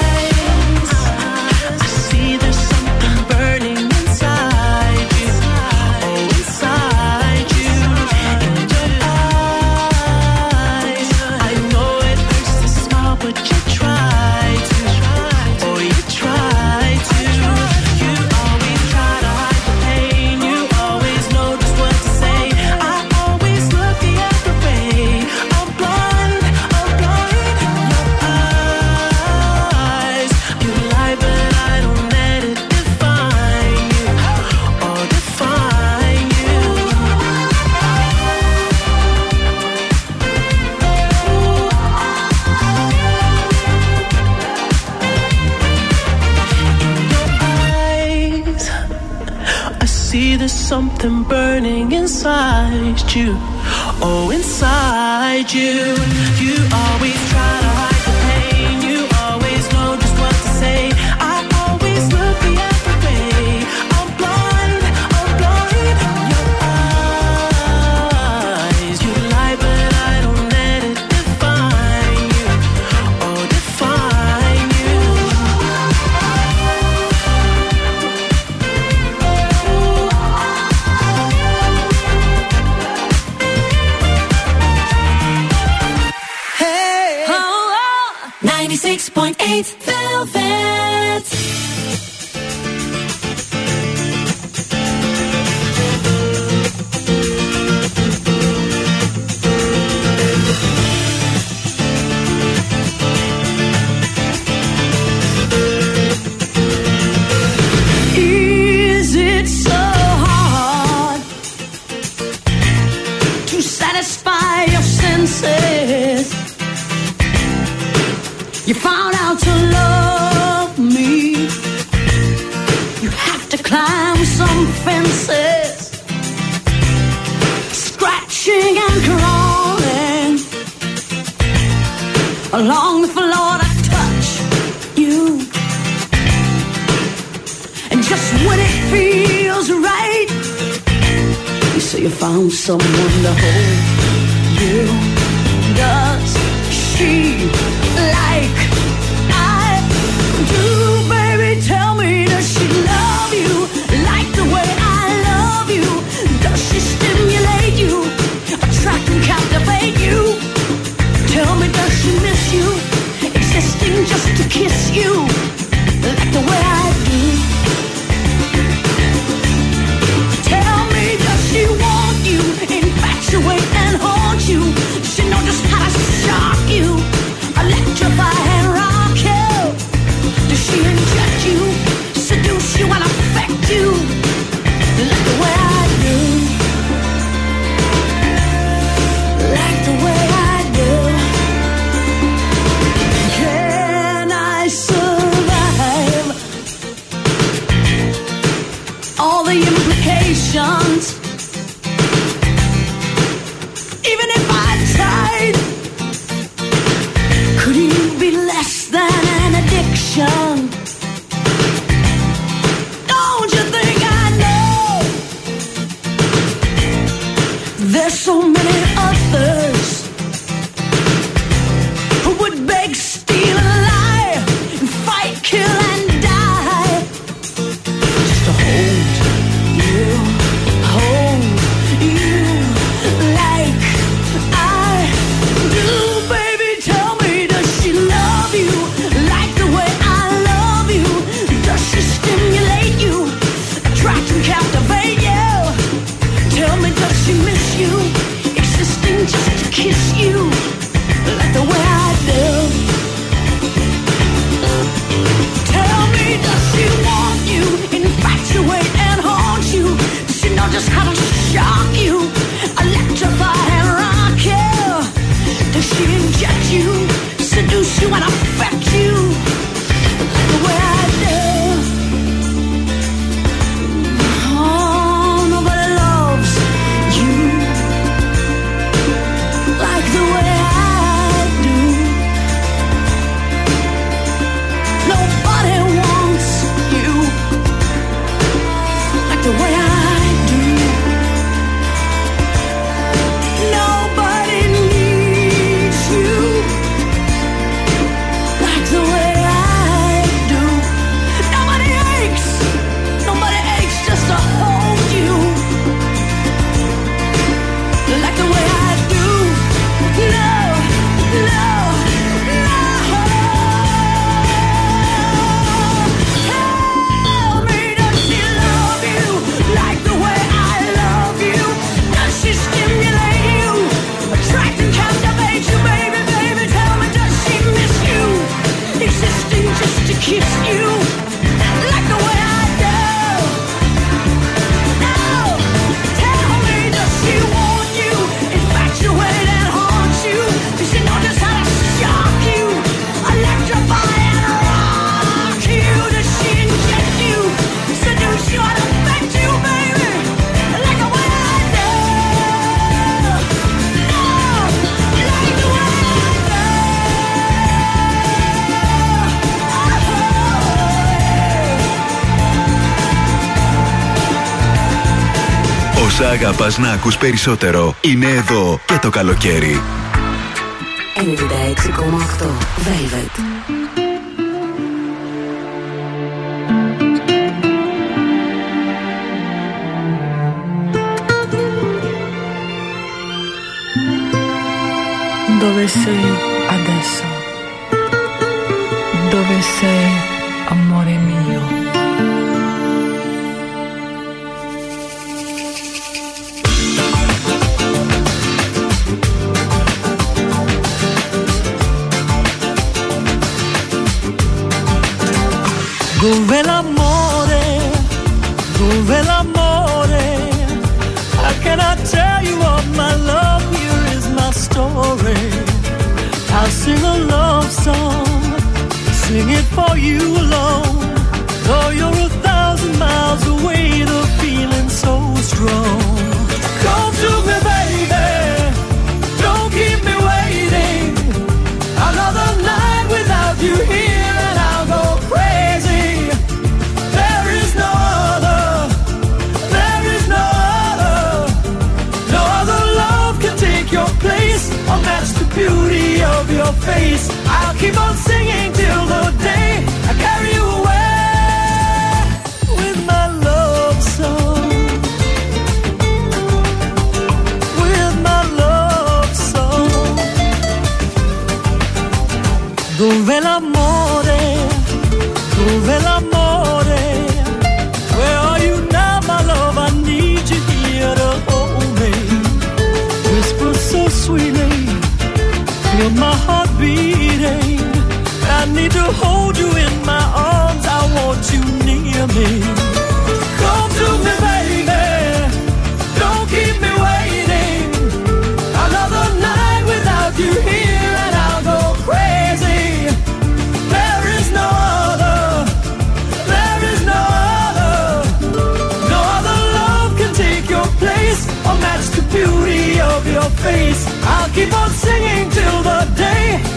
something burning inside you. Oh, inside you. someone to hold. Πας να ακούς περισσότερο. Είναι εδώ και το καλοκαίρι. 96,8 Velvet. Dove sei? sing a love song, sing it for you alone. Though you're a thousand miles away, the feeling's so strong. Face. I'll keep on singing till the day I carry you away with my love song. With my love song. Dove l'amore? Near me. Come to me, baby. Don't keep me waiting. Another night without you here, and I'll go crazy. There is no other. There is no other. No other love can take your place or match the beauty of your face. I'll keep on singing till the day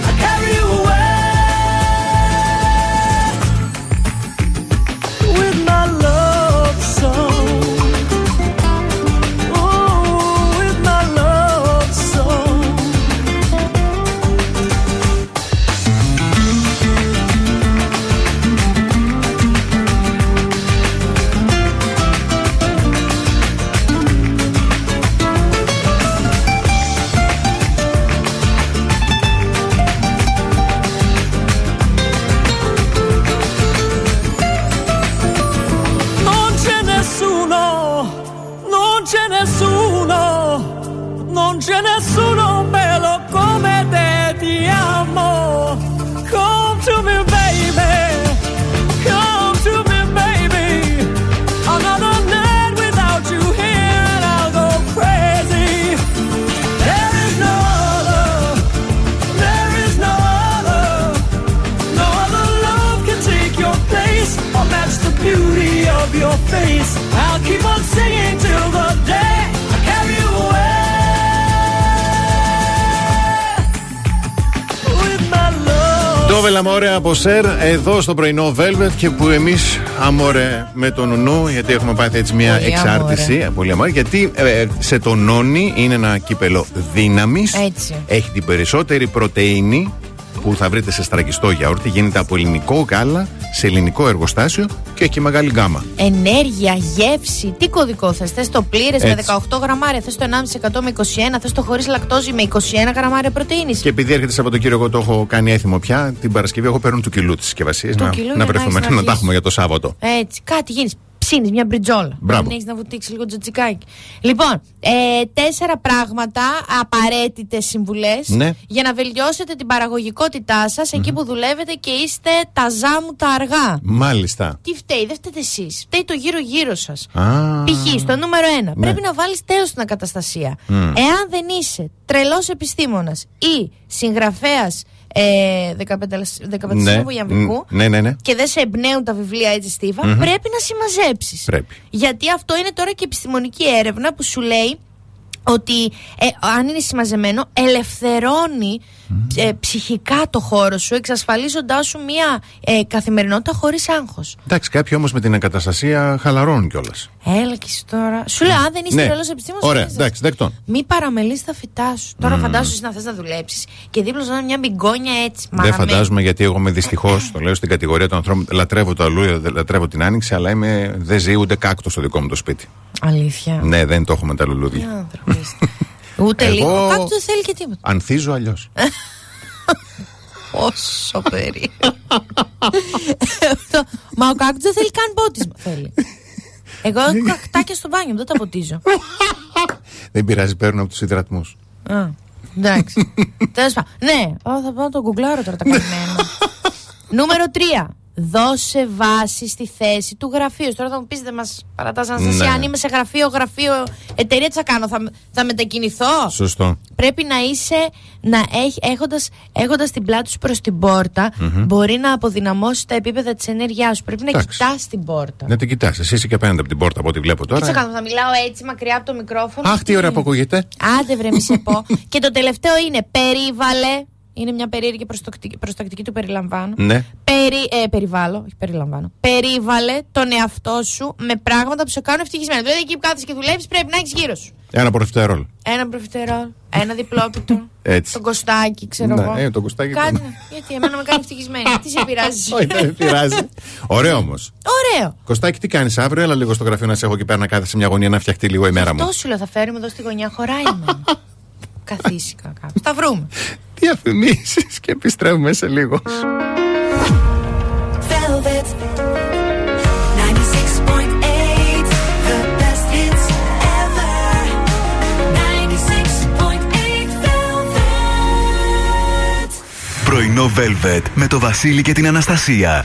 love. Ντόβε Λαμόρε από Σερ εδώ στο πρωινό Velvet και που εμείς αμόρε με τον Νουνού γιατί έχουμε πάθει έτσι μια Πολύ εξάρτηση. αμόρε. Ε, Πολύ αμόρε. Γιατί ε, σε τονώνει, είναι ένα κύπελο δύναμης. Έτσι. Έχει την περισσότερη πρωτενη που θα βρείτε σε στραγγιστό γιαούρτι. Γίνεται από ελληνικό γάλα σε ελληνικό εργοστάσιο και έχει και μεγάλη γκάμα. Ενέργεια, γεύση. Τι κωδικό θες; Θες το πλήρες με Έτσι. 18 γραμμάρια, θες το 1,5% με 21, θες το χωρίς λακτόζη με 21 γραμμάρια πρωτενη. Και επειδή έρχεται Σαββατοκύριακο, εγώ το έχω κάνει έθιμο πια. Την Παρασκευή, εγώ παίρνω του κιλού τη συσκευασία. Του Να, κιλού να για να βρεθούμε, έχεις να, να τα βγεις. έχουμε για το Σάββατο. Έτσι, κάτι γίνεις. Ψήνεις μια μπριτζόλα. Μπράβο. Δεν έχεις να βουτήξεις λίγο τζοτζικάκι. Λοιπόν, ε, τέσσερα πράγματα, απαραίτητες συμβουλές Ναι. για να βελτιώσετε την παραγωγικότητά σας εκεί που δουλεύετε και είστε τα ζάμου τα αργά. Μάλιστα. Τι φταίει, δεν φταίτε εσείς. Φταίει το γύρω-γύρω σας. Α. Π.χ. στο νούμερο 1. Ναι. Πρέπει να βάλεις τέος στην ακαταστασία. Μμ. Εάν δεν είσαι τρελός επιστήμονας ή συγγραφέας ε, 15, 15 Ναι. Βοιαμβικού Ναι, ναι, ναι. και δεν σε εμπνέουν τα βιβλία έτσι στίβα, Μμμ. πρέπει να συμμαζέψεις. Πρέπει. Γιατί αυτό είναι τώρα και επιστημονική έρευνα που σου λέει ότι ε, αν είναι συμμαζεμένο ελευθερώνει ε, ψυχικά το χώρο σου εξασφαλίζοντάς σου μια ε, καθημερινότητα χωρίς άγχος. Εντάξει, κάποιοι όμως με την εγκαταστασία χαλαρώνουν κιόλας. Έλα και εσύ τώρα. Σου λέω, αν δεν είσαι Ναι. τρελός επιστήμονας Ωραία, δεν εντάξει, δεκτών. Μη παραμελείς τα φυτά σου. Τώρα Μμμ. φαντάσου εσύ να θες να δουλέψεις και δίπλα σου να είναι μια μπιγκόνια έτσι. Δεν μαραμένη. φαντάζομαι γιατί εγώ είμαι δυστυχώς, το λέω στην κατηγορία των ανθρώπων. Λατρεύω το αλλού, δεν λατρεύω την άνοιξη, αλλά είμαι, δεν ζει ούτε κάκτος στο δικό μου το σπίτι. Αλήθεια. Ναι, δεν το έχω με τα λουλούδια. Τι άνθρωποι είστε. Ούτε Εγώ- λίγο. Κάποιος δεν θέλει και τίποτα. Ανθίζω αλλιώς. Όσο περίεργο. Αυτό- Μα ο κάκτος δεν θέλει καν πότισμα. Θέλει. Εγώ έχω κακτάκια στο μπάνιο μου, δεν τα ποτίζω. δεν πειράζει, παίρνω από τους υδρατμούς. Α, Εντάξει. Τέλος πάντων. Ναι, Α, θα πάω να το γκουγκλάρω τώρα τα καημένα. Νούμερο 3. Δώσε βάση στη θέση του γραφείου. Τώρα θα μου πεις δεν μας παρατάς Αναστασία. Ναι. Αν είμαι σε γραφείο, γραφείο, εταιρεία, τι θα κάνω, θα, θα μετακινηθώ. Σωστό. Πρέπει να είσαι, να έχει, έχοντας, έχοντας την πλάτη σου προς την πόρτα, Μμμ. μπορεί να αποδυναμώσεις τα επίπεδα της ενέργειάς σου. Πρέπει να Εντάξει. κοιτάς την πόρτα. Να την κοιτάς. Εσύ είσαι και απέναντι από την πόρτα από ό,τι βλέπω Τι θα τώρα. κάνω, θα μιλάω έτσι μακριά από το μικρόφωνο. Αχ, τι ωραία που ακούγεται. Άντε βρε μη σε πω. και το τελευταίο είναι περίβαλε. Είναι μια περίεργη προστακτική, προστακτική του περιλαμβάνω. Ναι. Περι, ε, περιβάλλω, όχι περιλαμβάνω. Περίβαλε τον εαυτό σου με πράγματα που σε κάνουν ευτυχισμένο. Δηλαδή εκεί που κάθεσαι και δουλεύεις πρέπει να έχεις γύρω σου. Ένα προφιτερόλ. Ένα προφιτερόλ, ένα διπλόπιτο. Έτσι. Το κοστάκι, ξέρω Ναι, εγώ. ε, το κοστάκι Κάτι. ήταν. Γιατί εμένα με κάνει ευτυχισμένη. Τι σε πειράζει; Όχι, δεν με πειράζει. Ωραίο όμως. Ωραίο. Κωστάκι, τι κάνεις αύριο, έλα λίγο στο γραφείο να σε έχω εκεί πέρα να κάθεσαι μια γωνία να φτιαχτεί λίγο η μέρα μου. Αυτό σου λέω, θα φέρουμε εδώ στη γωνιά, χωράει εμένα. Καθίσικα κάπου. Θα βρούμε. Διαφημίσεις και επιστρέφουμε σε λίγο. Velvet 96.8 The best hits ever 96.8 Velvet Πρωινό Velvet με το Βασίλη και την Αναστασία.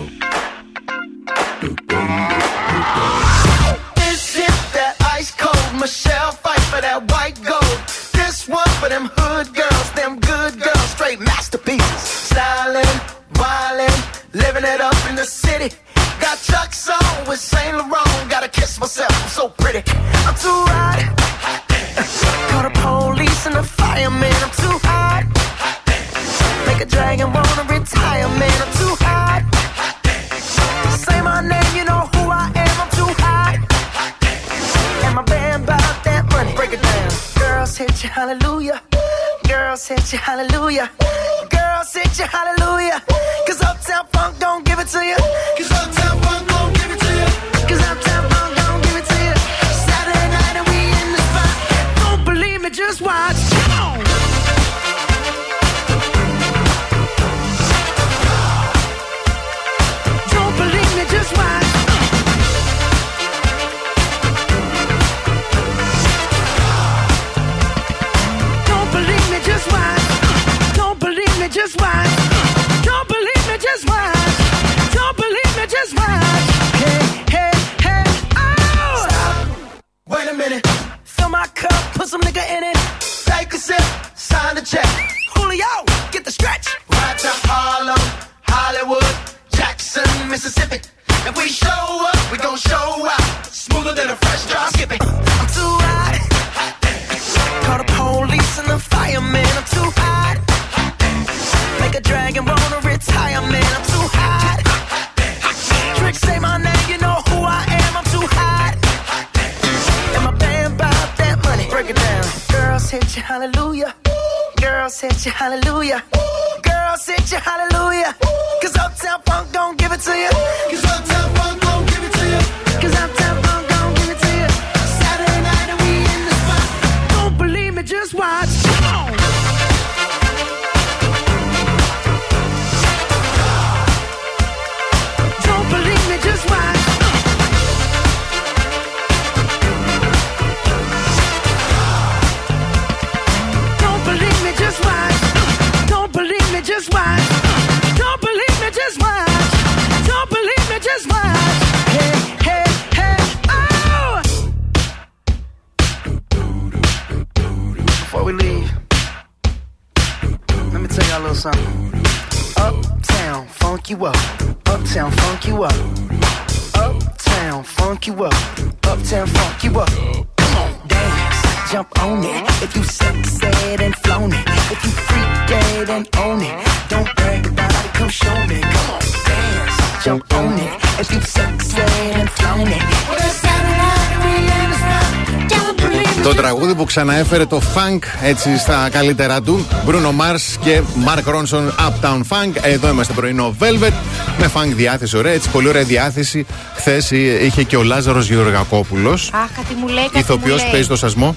Ξαναέφερε το funk έτσι στα καλύτερά του. Bruno Mars και Mark Ronson Uptown Funk. Εδώ είμαστε πρωινό Velvet. Με funk διάθεση, ωραία. Έτσι, πολύ ωραία διάθεση. Χθες είχε και ο Λάζαρος Γεωργακόπουλος. Αχ, κάτι μου λέει, κάτι Ηθοποιός μου λέει. παίζει το σασμό.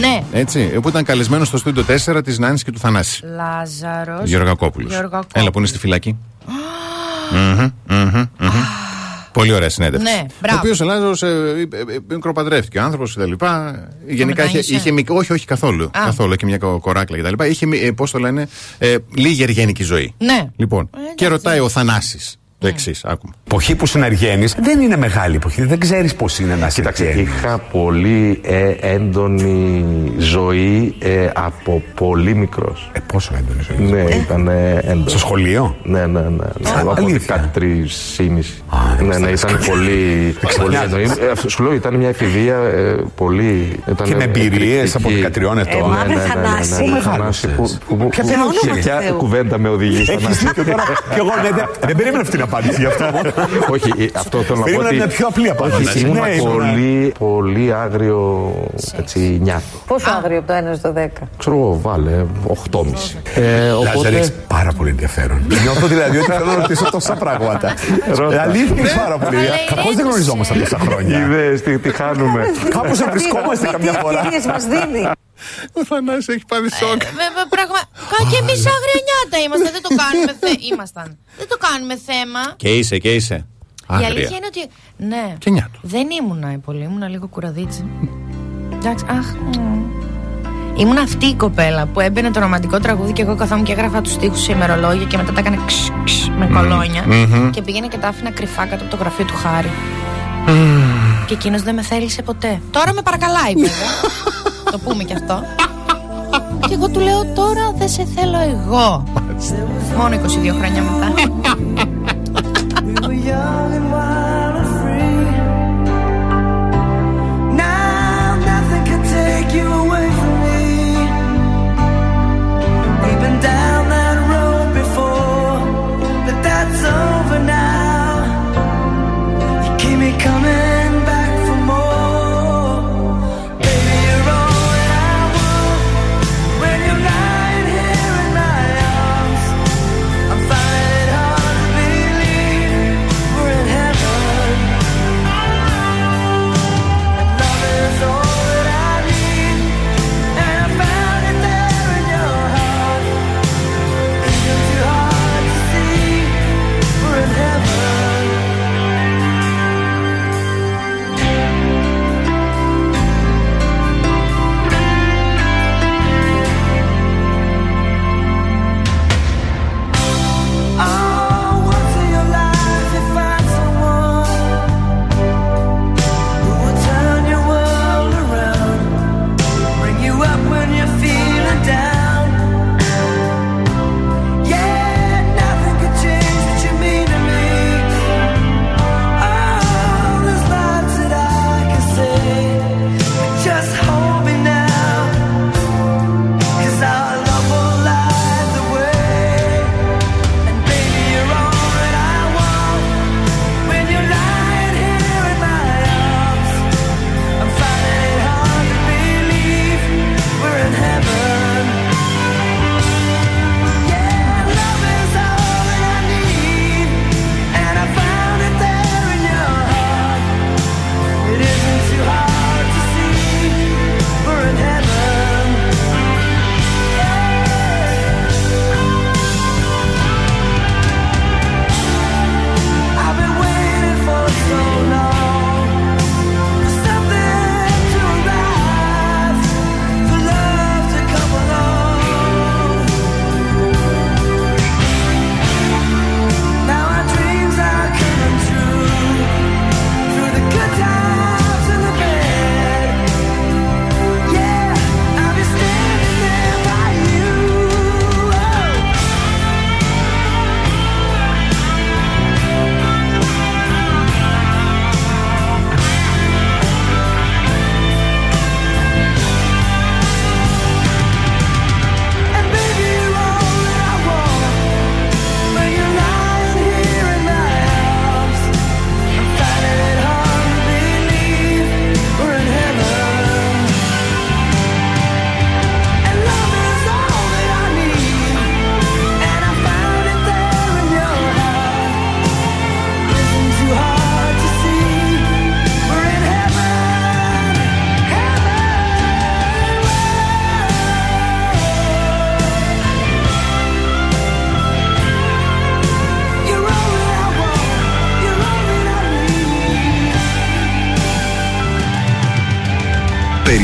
Ναι. Έτσι, που ήταν καλεσμένος στο στούντιο 4 της Νάνη και του Θανάση. Λάζαρος. Γεωργακόπουλος. Γεωργακόπουλος. Έλα που είναι στη φυλακή; Πολύ ωραία συνέντευξη. Ναι, ο μπράβο. οποίος Ελλάδος ε, ε, ε, μικροπαντρεύτηκε ο άνθρωπος κτλ. Γενικά είχε, μετάνιωσε. είχε μικ- όχι, όχι καθόλου. Α. Καθόλου και μια κο- κοράκλα κτλ. Είχε, πώς το λένε, ε, λίγη εργένικη ζωή. Ναι. Λοιπόν, και ρωτάει ο Θανάσης το εξής. Άκουμε. εποχή που συναργένει δεν είναι μεγάλη εποχή. Δεν ξέρεις πώς είναι να Κοίταξε, συναργένει. είχα πολύ ε, έντονη ζωή ε, από πολύ μικρός. Ε, πόσο έντονη ζωή. Ναι, ήταν ε, έντονη. Στο σχολείο; Ναι, ναι, ναι. ναι. Από αλήθεια. κάτι τρει ήμιση. Ναι, ναι, ήταν πολύ. πολύ έντονη. Ε, Σου λέω, ήταν μια εφηβεία ε, πολύ. Ήταν Και με εμπειρίες από εκπληκτική. 13 ετών. Ε, Ναι, μαύρε ναι, ναι, ναι, ναι, Θανάση. ναι, Πού Θανάση, που- που- που- Ποια που- όνομα σε του Ποια Θεού; κουβέντα με οδηγεί. Έχεις Θανάση. δίκιο τώρα. Κι εγώ ναι, δεν- δεν περίμενα αυτή την απάντηση γι' αυτό. Όχι, ε, αυτό θέλω να πω. Περίμενα ότι- μια πιο απλή απάντηση. Όχι, ήμουν Ναι, ήμουν- πολύ, πολύ άγριο έτσι, νιάτο. Πόσο άγριο από το 1 στο 10. Ξέρω εγώ, βάλε 8,5. Ε, Λάζαρη, οπότε. έχεις πάρα πολύ ενδιαφέρον. Νιώθω δηλαδή ότι θέλω να ρωτήσω τόσα πράγματα. Ρώτα. Ε, Αλήθεια είναι πάρα πολύ. Αλλά είναι Κακώς δεν γνωριζόμασταν τόσα χρόνια. Είδες τι, τι χάνουμε. Κάπως να βρισκόμαστε καμιά φορά. Τι μας δίνει. Ο Θανάσης έχει πάρει ε, σοκ. Βέβαια, πράγμα. Και εμείς αγρενιάτα είμαστε. Δεν το κάνουμε θέμα. Δεν το κάνουμε θέμα. Και είσαι, και είσαι. Η αλήθεια είναι ότι. Ναι. Και νιάτο. Δεν ήμουνα πολύ. Ήμουνα λίγο κουραδίτσι. Εντάξει, αχ. Ήμουν αυτή η κοπέλα που έμπαινε το ρομαντικό τραγούδι και εγώ καθόμουν και έγραφα τους τοίχου σε ημερολόγια και μετά τα έκανε ξ, ξ, με κολόνια mm-hmm. και πήγαινε και τα άφηνα κρυφά κάτω από το γραφείο του Χάρη. Mm. Και εκείνος δεν με θέλησε ποτέ. Τώρα με παρακαλάει, βέβαια. το πούμε κι αυτό. Και εγώ του λέω τώρα δεν σε θέλω εγώ. Μόνο 22 χρόνια μετά. coming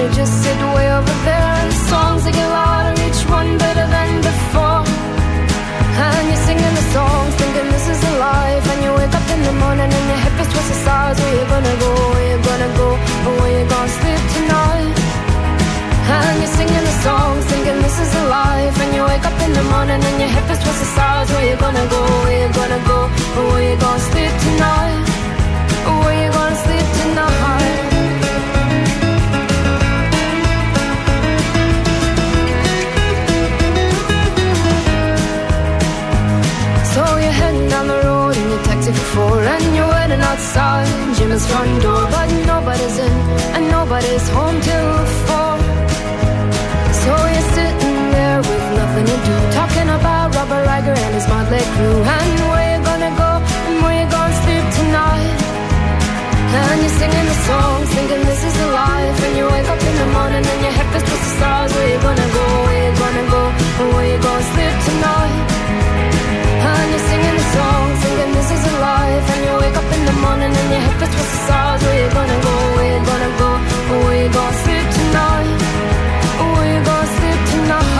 who just sit way over there. And songs that get louder, each one better than before. And you're singing the songs, thinking this is a life. And you wake up in the morning and your head is twisted sides. Where you gonna go? Where you gonna go? Or where you gonna sleep tonight? And you're singing the songs, thinking this is a life. And you wake up in the morning and your head is twisted sides. Where you gonna go? Where you gonna go? Or where you gonna sleep tonight? Where you gonna sleep tonight? beautiful and you're waiting outside Jimmy's front door But nobody's in and nobody's home till four. So you're sitting there with nothing to do Talking about Robert Riker and his motley crew. And where you gonna go? And where you gonna sleep tonight? And you're singing the songs, thinking this is the life. And you wake up in the morning and your head is to the stars. Where you gonna go, where you gonna go? And where you gonna sleep tonight? And you're singing the songs, thinking this life. And you wake up in the morning and your head feels to the stars. Where you gonna go? Where you gonna go? Where you gonna sleep tonight? Where you gonna sleep tonight?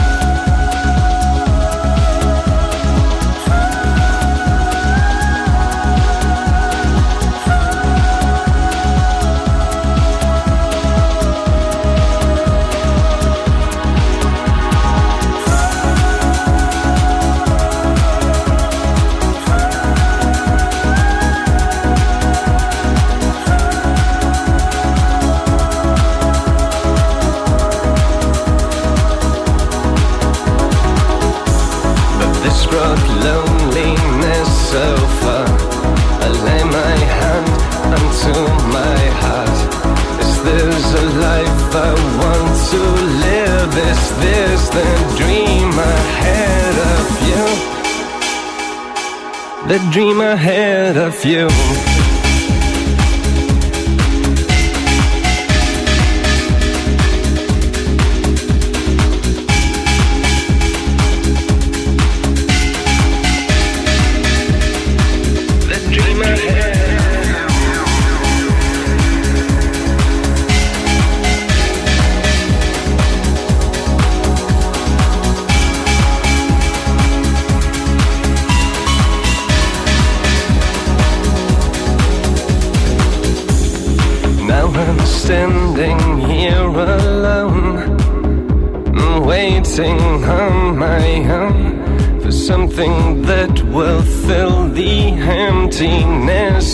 The dream ahead of you.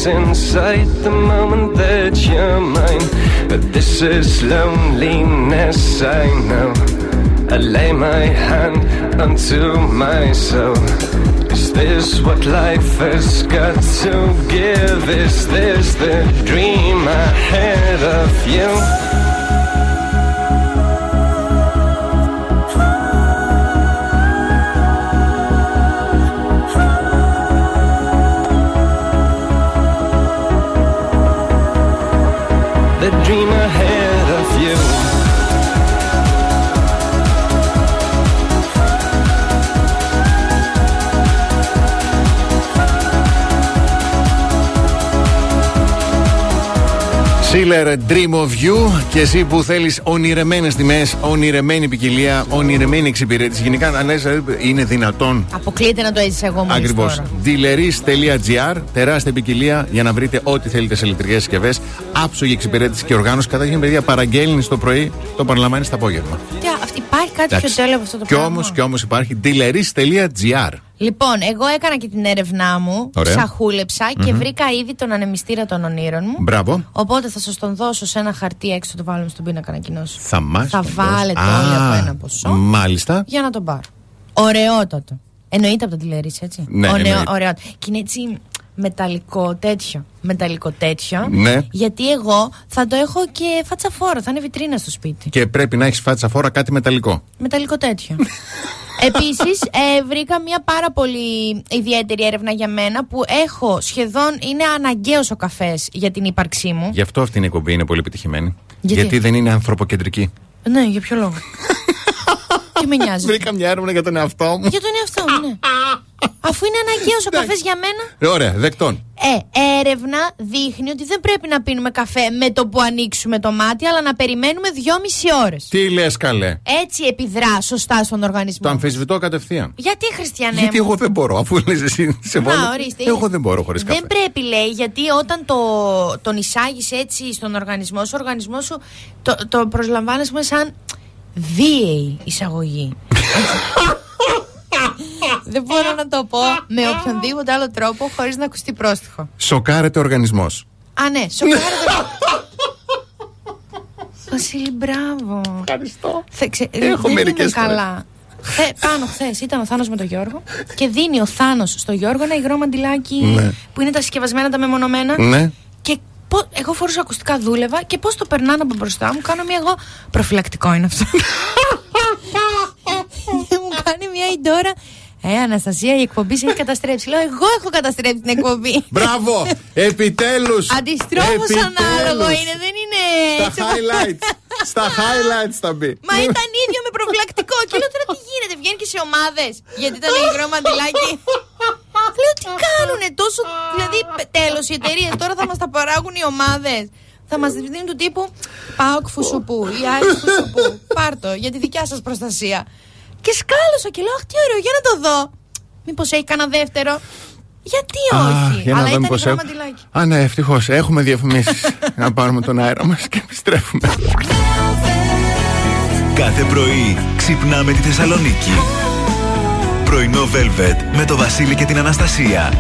Inside the moment that you're mine. But this is loneliness, I know. I lay my hand onto my soul. Is this what life has got to give? Is this the dream ahead of you? Sealer Dream of You και εσύ που θέλεις ονειρεμένες τιμές, ονειρεμένη ποικιλία, ονειρεμένη εξυπηρέτηση. Γενικά, αν λες, ε, είναι δυνατόν. Αποκλείεται να το έζησε εγώ μόλις Ακριβώς. τώρα. Dealeries.gr, τεράστια ποικιλία για να βρείτε ό,τι θέλετε σε ηλεκτρικές συσκευές. Άψογη εξυπηρέτηση και οργάνωση. Καταρχήν, παιδιά, παραγγέλνεις το πρωί, το παραλαμβάνεις το απόγευμα. Τι, αυτή- υπάρχει κάτι πιο Εντάξει. τέλειο από αυτό το Κι πράγμα; όμω, κι όμως υπάρχει dealeries.gr. Λοιπόν, εγώ έκανα και την έρευνά μου. Ωραία. Ξαχούλεψα και Μμμ. βρήκα ήδη τον ανεμιστήρα των ονείρων μου. Μπράβο. Οπότε θα σας τον δώσω σε ένα χαρτί έξω, το βάλουμε στον πίνακα ανακοινώσεων. Θα μα. Θα βάλετε όλοι από ένα ποσό. Μάλιστα. Για να τον πάρω. Ωραιότατο. Εννοείται από τα τηλεόραση, έτσι. Ναι, Ωραίο, εννοείται. ωραιότατο. Και είναι έτσι μεταλλικό τέτοιο. Μεταλλικό τέτοιο. Ναι. Γιατί εγώ θα το έχω και φάτσα φόρο. Θα είναι βιτρίνα στο σπίτι. Και πρέπει να έχεις φάτσα φόρα κάτι μεταλλικό. Μεταλλικό τέτοιο. Επίσης, ε, βρήκα μια πάρα πολύ ιδιαίτερη έρευνα για μένα που έχω σχεδόν. είναι αναγκαίος ο καφές για την ύπαρξή μου. Γι' αυτό αυτή η εκπομπή είναι πολύ επιτυχημένη. Γιατί; δεν είναι ανθρωποκεντρική. Ναι, για ποιο λόγο; Τι με νοιάζει; Βρήκα μια έρευνα για τον εαυτό μου. Για τον εαυτό μου, ναι. Αφού είναι αναγκαίος ο καφές για μένα. Ωραία, δεκτών. Ε, έρευνα δείχνει ότι δεν πρέπει να πίνουμε καφέ με το που ανοίξουμε το μάτι, αλλά να περιμένουμε δυόμιση ώρες. Τι λες, καλέ; Έτσι επιδρά σωστά στον οργανισμό. Το αμφισβητώ κατευθείαν. Γιατί, Χριστιανέ Γιατί μου; εγώ δεν μπορώ, αφού λες εσύ σε Να, βόλιο. ορίστε. Εγώ δεν μπορώ χωρίς καφέ. Δεν πρέπει, λέει, γιατί όταν το, τον εισάγεις έτσι στον οργανισμό σου, ο οργανισμός σου το, το προσλαμβάνει πούμε, σαν βίαιη εισαγωγή. Δεν μπορώ να το πω με οποιονδήποτε άλλο τρόπο χωρίς να ακουστεί πρόστιχο. Σοκάρεται ο οργανισμός. Α, ναι, σοκάρετε. Βασίλη, μπράβο. Ευχαριστώ. Έχω δεν μερικές είναι καλά. Χθε, πάνω χθες ήταν ο Θάνος με τον Γιώργο και δίνει ο Θάνος στο Γιώργο ένα υγρό μαντιλάκι Ναι. που είναι τα συσκευασμένα τα μεμονωμένα. Ναι. Και πο- εγώ φορούσα ακουστικά, δούλευα και πώς το περνάνε από μπροστά μου, κάνω μια εγώ. Προφυλακτικό είναι αυτό. και μου κάνει μια η Ντόρα. Ε, Αναστασία, η εκπομπή σε έχει καταστρέψει. Λέω, εγώ έχω καταστρέψει την εκπομπή. Μπράβο! Επιτέλους! Αντιστρόφως ανάλογο είναι, δεν είναι. Στα έτσι. highlights. Στα highlights θα μπει. Μα ήταν ίδιο με προφυλακτικό. Και λέω τώρα τι γίνεται, βγαίνει και σε ομάδες. Γιατί ήταν υγρό μαντιλάκι. λέω τι κάνουνε τόσο. Δηλαδή τέλος οι εταιρείες τώρα θα μας τα παράγουν οι ομάδες. Θα μας δίνουν του τύπου Πάοκ Φουσουπού ή Άρης Φουσουπού. Πάρτο για τη δικιά σας προστασία. Και σκάλωσα και λέω Αχ, τι ωραίο, για να το δω. Μήπως έχει κανένα δεύτερο. Γιατί όχι; για να Αλλά δούμε ήταν πώς υγρό έχω. μαντιλάκι. Α, ναι, ευτυχώς. Έχουμε διαφημίσεις. να πάρουμε τον αέρα μας και επιστρέφουμε. Κάθε πρωί ξυπνάμε τη Θεσσαλονίκη. Πρωινό Velvet με το Βασίλη και την Αναστασία.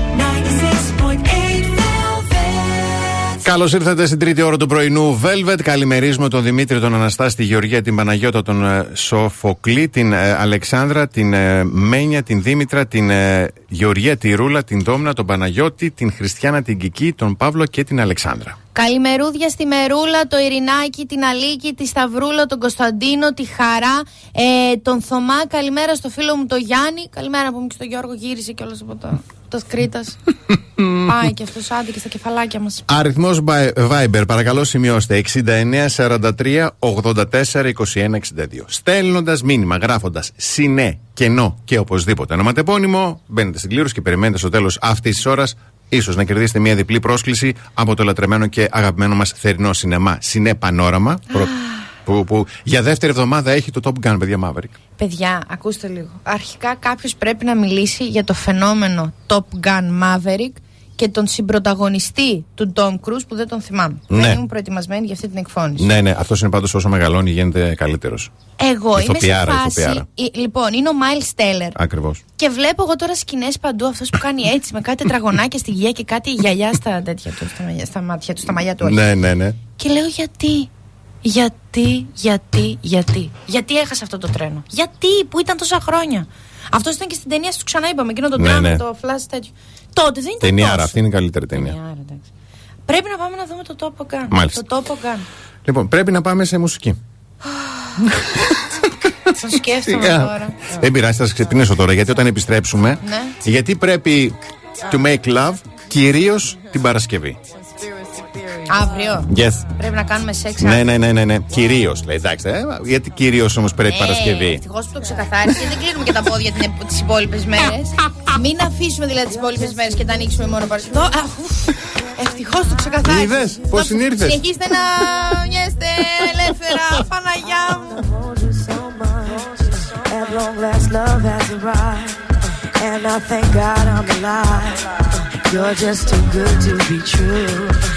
Καλώς ήρθατε στην τρίτη ώρα του πρωινού Velvet. Καλημερίζουμε τον Δημήτρη, τον Αναστάση, τη Γεωργία, την Παναγιώτα, τον ε, Σοφοκλή, την ε, Αλεξάνδρα, την ε, Μένια, την Δήμητρα, την ε, Γεωργία, τη Ρούλα, την Δόμνα, τον Παναγιώτη, την Χριστιανά, την Κική, τον Παύλο και την Αλεξάνδρα. Καλημερούδια στη Μερούλα, το Ειρηνάκι, την Αλίκη, τη Σταυρούλα, τον Κωνσταντίνο, τη Χαρά, ε, τον Θωμά. Καλημέρα στο φίλο μου τον Γιάννη. Καλημέρα που μου και στον Γιώργο γύρισε κιόλας από τα, τα Κρήτας. Πάει και αυτός άντε και στα κεφαλάκια μας. Αριθμός Viber, παρακαλώ σημειώστε 6943 84 21 62. Στέλνοντας μήνυμα, γράφοντας συνέ, κενό και οπωσδήποτε ονοματεπώνυμο, μπαίνετε στην κλήρωση και περιμένετε στο τέλος αυτής της ώρας ίσως να κερδίσετε μια διπλή πρόσκληση από το λατρεμένο και αγαπημένο μας θερινό σινεμά Συνέ Πανόραμα. Προ- που, που για δεύτερη εβδομάδα έχει το Top Gun, παιδιά Maverick. Παιδιά, ακούστε λίγο. Αρχικά κάποιος πρέπει να μιλήσει για το φαινόμενο Top Gun Maverick και τον συμπροταγωνιστή του Tom Cruise που δεν τον θυμάμαι. Ναι. Δεν ήμουν προετοιμασμένη για αυτή την εκφώνηση. Ναι, ναι, αυτός είναι πάντως όσο μεγαλώνει γίνεται καλύτερος. Εγώ είμαι σε Ηθοποιάρα, φάση. ηθοποιάρα. Ε, Λοιπόν, είναι ο Miles Teller. Ακριβώς. Και βλέπω εγώ τώρα σκηνές παντού αυτός που κάνει έτσι με κάτι τετραγωνάκια στη γεια και κάτι γυαλιά στα τέτοια του, στα, μαλλιά- στα μάτια του, στα μαλλιά του. όχι. Ναι, ναι, ναι. Και λέω γιατί; Γιατί, γιατί, γιατί. Γιατί έχασε αυτό το τρένο. Γιατί, που ήταν τόσα χρόνια. Αυτός ήταν και στην ταινία σου ξανά είπαμε, εκείνο το Ναι, τράμα, ναι. το flash τέτοιο. Τότε δεν ήταν Ταινιάρα, τόσο. αυτή είναι η καλύτερη ταινία. Ταινιάρα, εντάξει. Πρέπει να πάμε να δούμε το Topo Gun. Μάλιστα. Το Topo Gun. Λοιπόν, πρέπει να πάμε σε μουσική. Το σκέφτομαι Σιγά. τώρα. Δεν πειράζει, θα σας ξυπνήσω τώρα γιατί όταν επιστρέψουμε. Ναι. Γιατί πρέπει to make love κυρίως την Παρασκευή. Αύριο. Yes. Πρέπει να κάνουμε σεξ. Ναι, ναι, ναι, ναι, ναι. Κυρίως λέει. Εντάξει, ε, γιατί κυρίως όμως πρέπει Ε, Παρασκευή. Ευτυχώς που το ξεκαθάρισε και δεν κλείνουμε και τα πόδια τις υπόλοιπες μέρες. Μην αφήσουμε δηλαδή τις υπόλοιπες μέρες και τα ανοίξουμε μόνο Παρασκευή. Ευτυχώς το ξεκαθάρισε. Είδες, πώς Να συνήρθες. Συνεχίστε να νιέστε ελεύθερα, Παναγιά μου. At long last, love has arrived. And I thank God I'm alive. You're just too good to be true.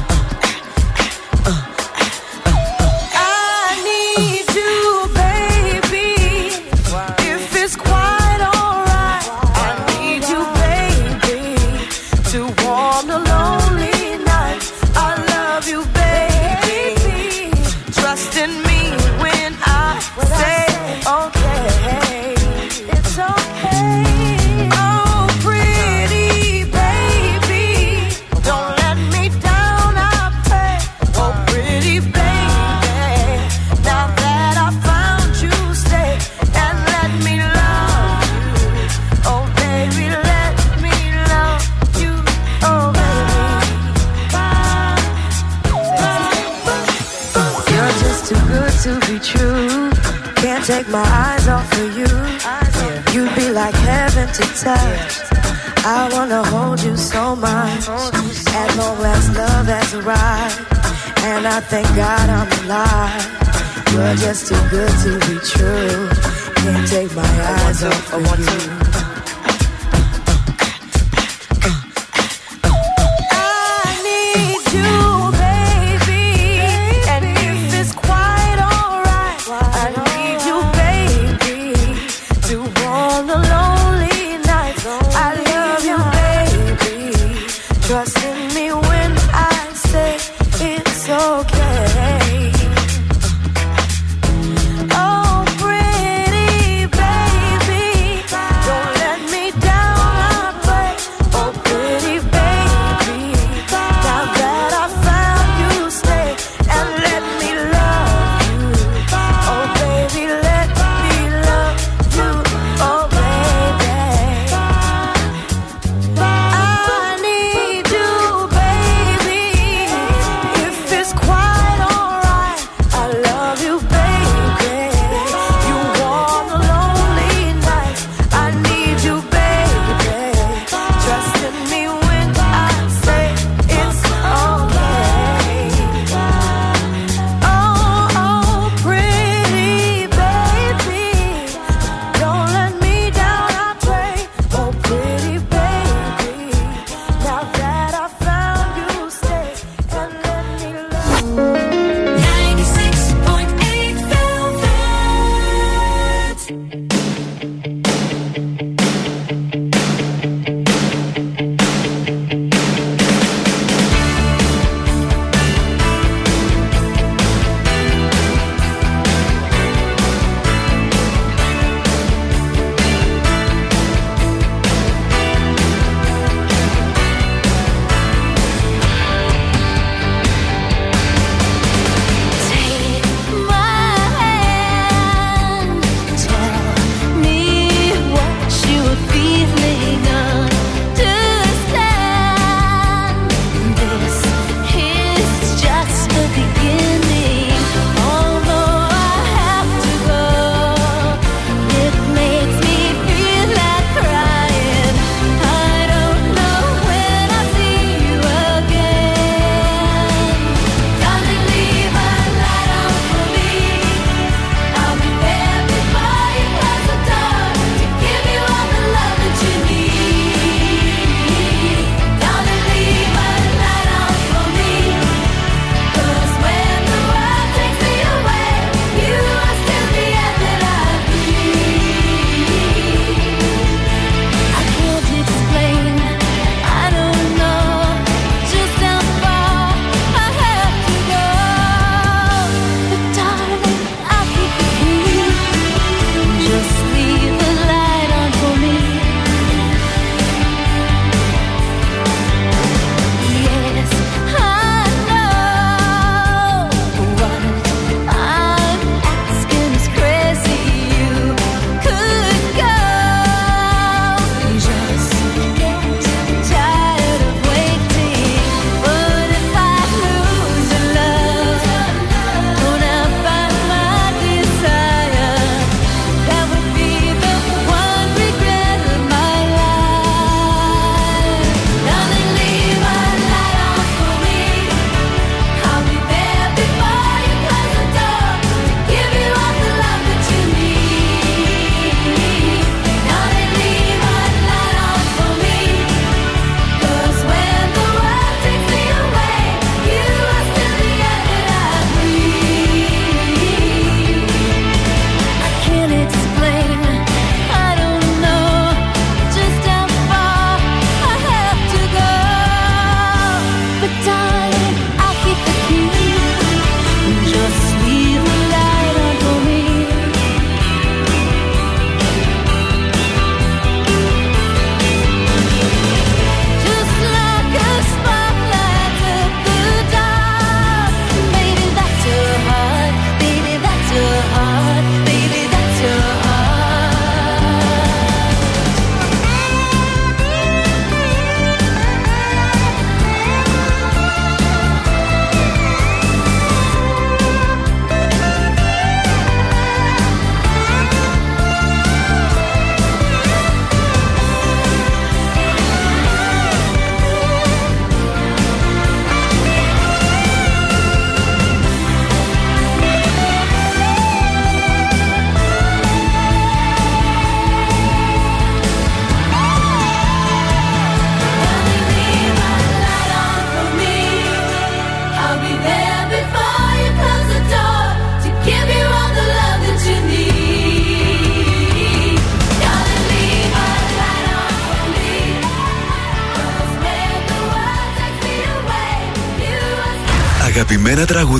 my eyes off of you. You'd be like heaven to touch. I wanna hold you so much. as long as love has arrived. And I thank God I'm alive. You're just too good to be true. Can't take my eyes off of you.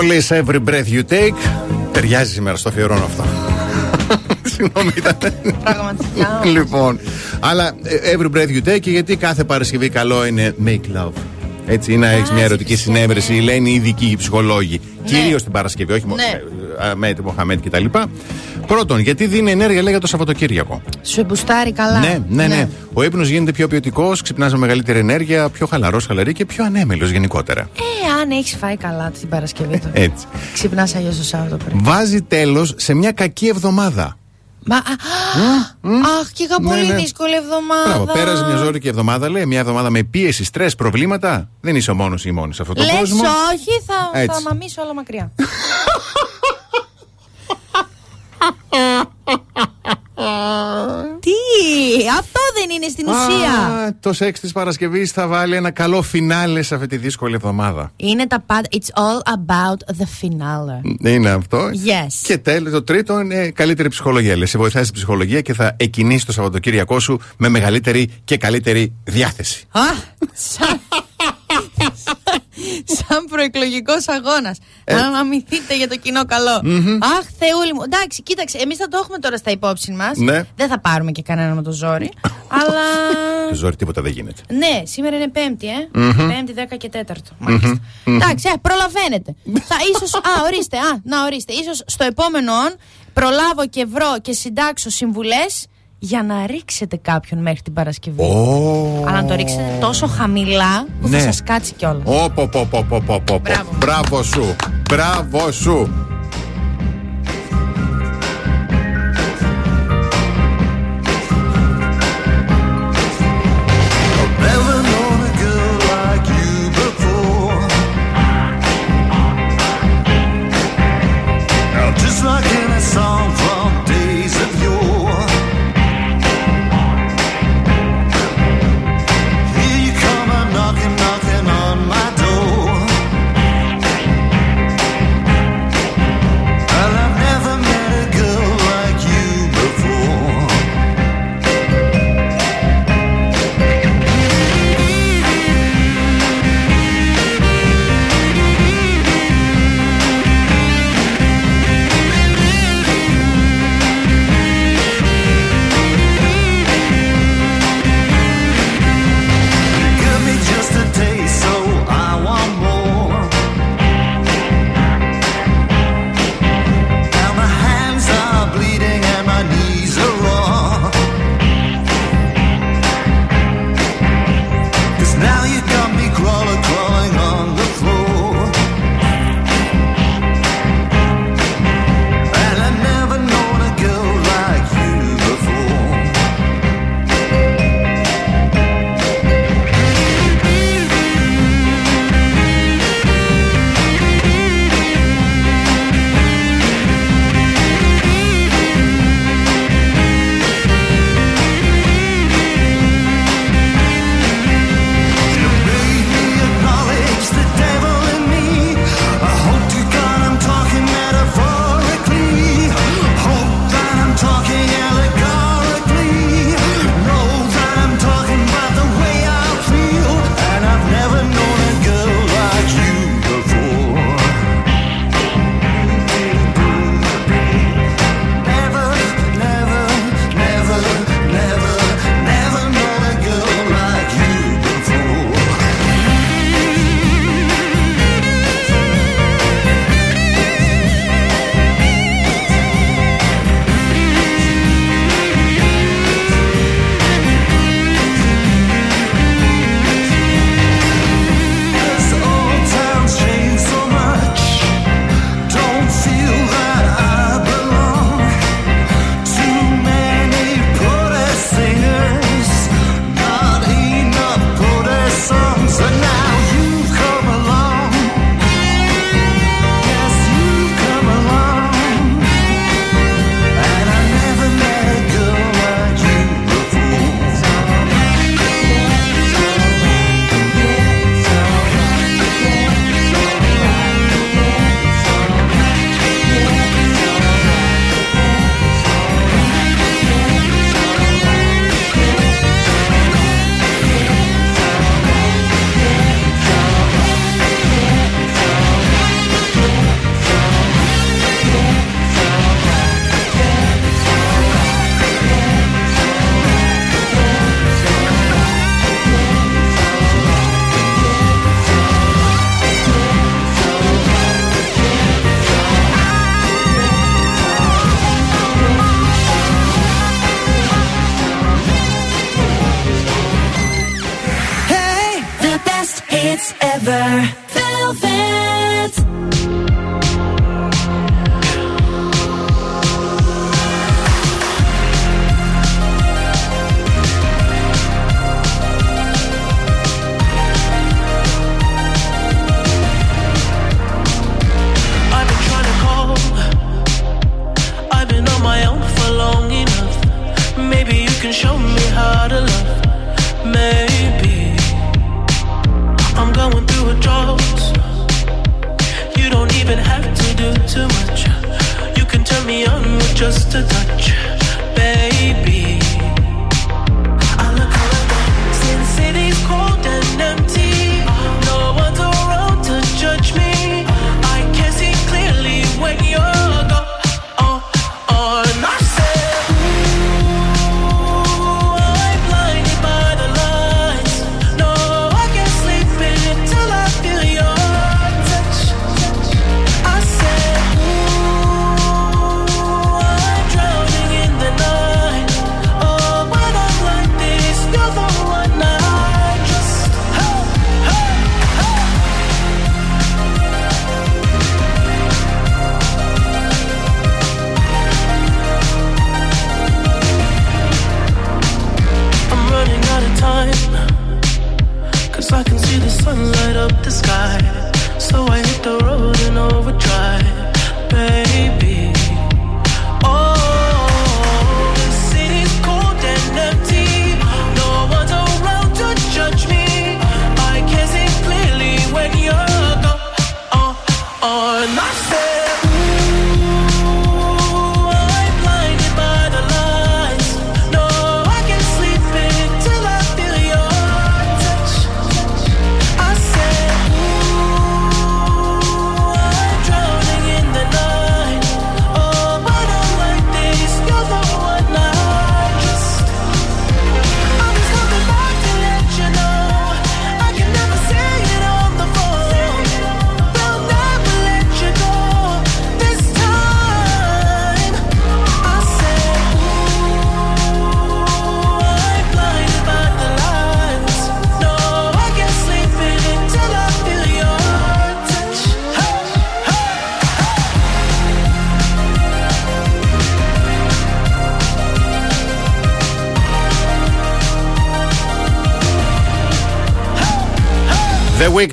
Πολύ every breath you take. Ταιριάζει σήμερα στο αφιερώνω αυτό. Συγγνώμη, ήταν. Πραγματικά. λοιπόν. Αλλά ε, every breath you take, γιατί κάθε Παρασκευή καλό είναι make love. Έτσι, ή να έχεις μια ερωτική συνέβρεση, λένε οι ειδικοί ψυχολόγοι. Κυρίως την Παρασκευή, όχι μόνο Ναι. Αμέτ, Μοχαμέτ κτλ. Πρώτον, γιατί δίνει ενέργεια, λέει, για το Σαββατοκύριακο. Σου εμπουστάρει καλά. Ναι, ναι, ναι. Ο ύπνος γίνεται πιο ποιοτικός, ξυπνάς με μεγαλύτερη ενέργεια, πιο χαλαρός, χαλαρή και πιο ανέμελος γενικότερα. Ε, αν έχεις φάει καλά την Παρασκευή του. Έτσι. Ξυπνάς αλλιώς το Σάββατο πρωί. Βάζει τέλος σε μια κακή εβδομάδα. Μα, α, αχ, και είχα Ναι, πολύ ναι. δύσκολη εβδομάδα. Μπράβο, πέρασε μια ζώρικη εβδομάδα, λέει, μια εβδομάδα με πίεση, στρες, προβλήματα. Δεν είσαι ο μόνος ή η μόνη σε αυτό το Λες κόσμο. όχι, θα, θα Έτσι. μαμίσω όλα μακριά. Τι, αυτό δεν είναι στην ουσία. Α, το σεξ της Παρασκευής θα βάλει ένα καλό φινάλε σε αυτή τη δύσκολη εβδομάδα. Είναι τα πάντα. It's all about the finale. Είναι αυτό. Yes. Και τέλος, το τρίτο είναι καλύτερη ψυχολογία. Λέει, σε βοηθάει στην ψυχολογία και θα εκκινήσει το Σαββατοκύριακό σου με μεγαλύτερη και καλύτερη διάθεση. σαν προεκλογικός αγώνας. Ε. Να αμυνθείτε για το κοινό καλό. Mm-hmm. Αχ, Θεούλη μου. Εντάξει, κοίταξε, εμείς θα το έχουμε τώρα στα υπόψη μας. Ναι. Δεν θα πάρουμε και κανένα με το ζόρι. αλλά. Το ζόρι τίποτα δεν γίνεται. Ναι, σήμερα είναι Πέμπτη, ε. Mm-hmm. Πέμπτη, 10 και 4. μαλιστα mm-hmm. Εντάξει, ε, προλαβαίνετε. θα ίσω. Α, ορίστε, α, να ορίστε. σω στο επόμενο προλάβω και βρω και συντάξω συμβουλές για να ρίξετε κάποιον μέχρι την Παρασκευή. Αλλά να το ρίξετε τόσο χαμηλά που ναι. θα σας κάτσει κιόλας. Όπω, oh, Μπράβο. Μπράβο σου. Μπράβο σου.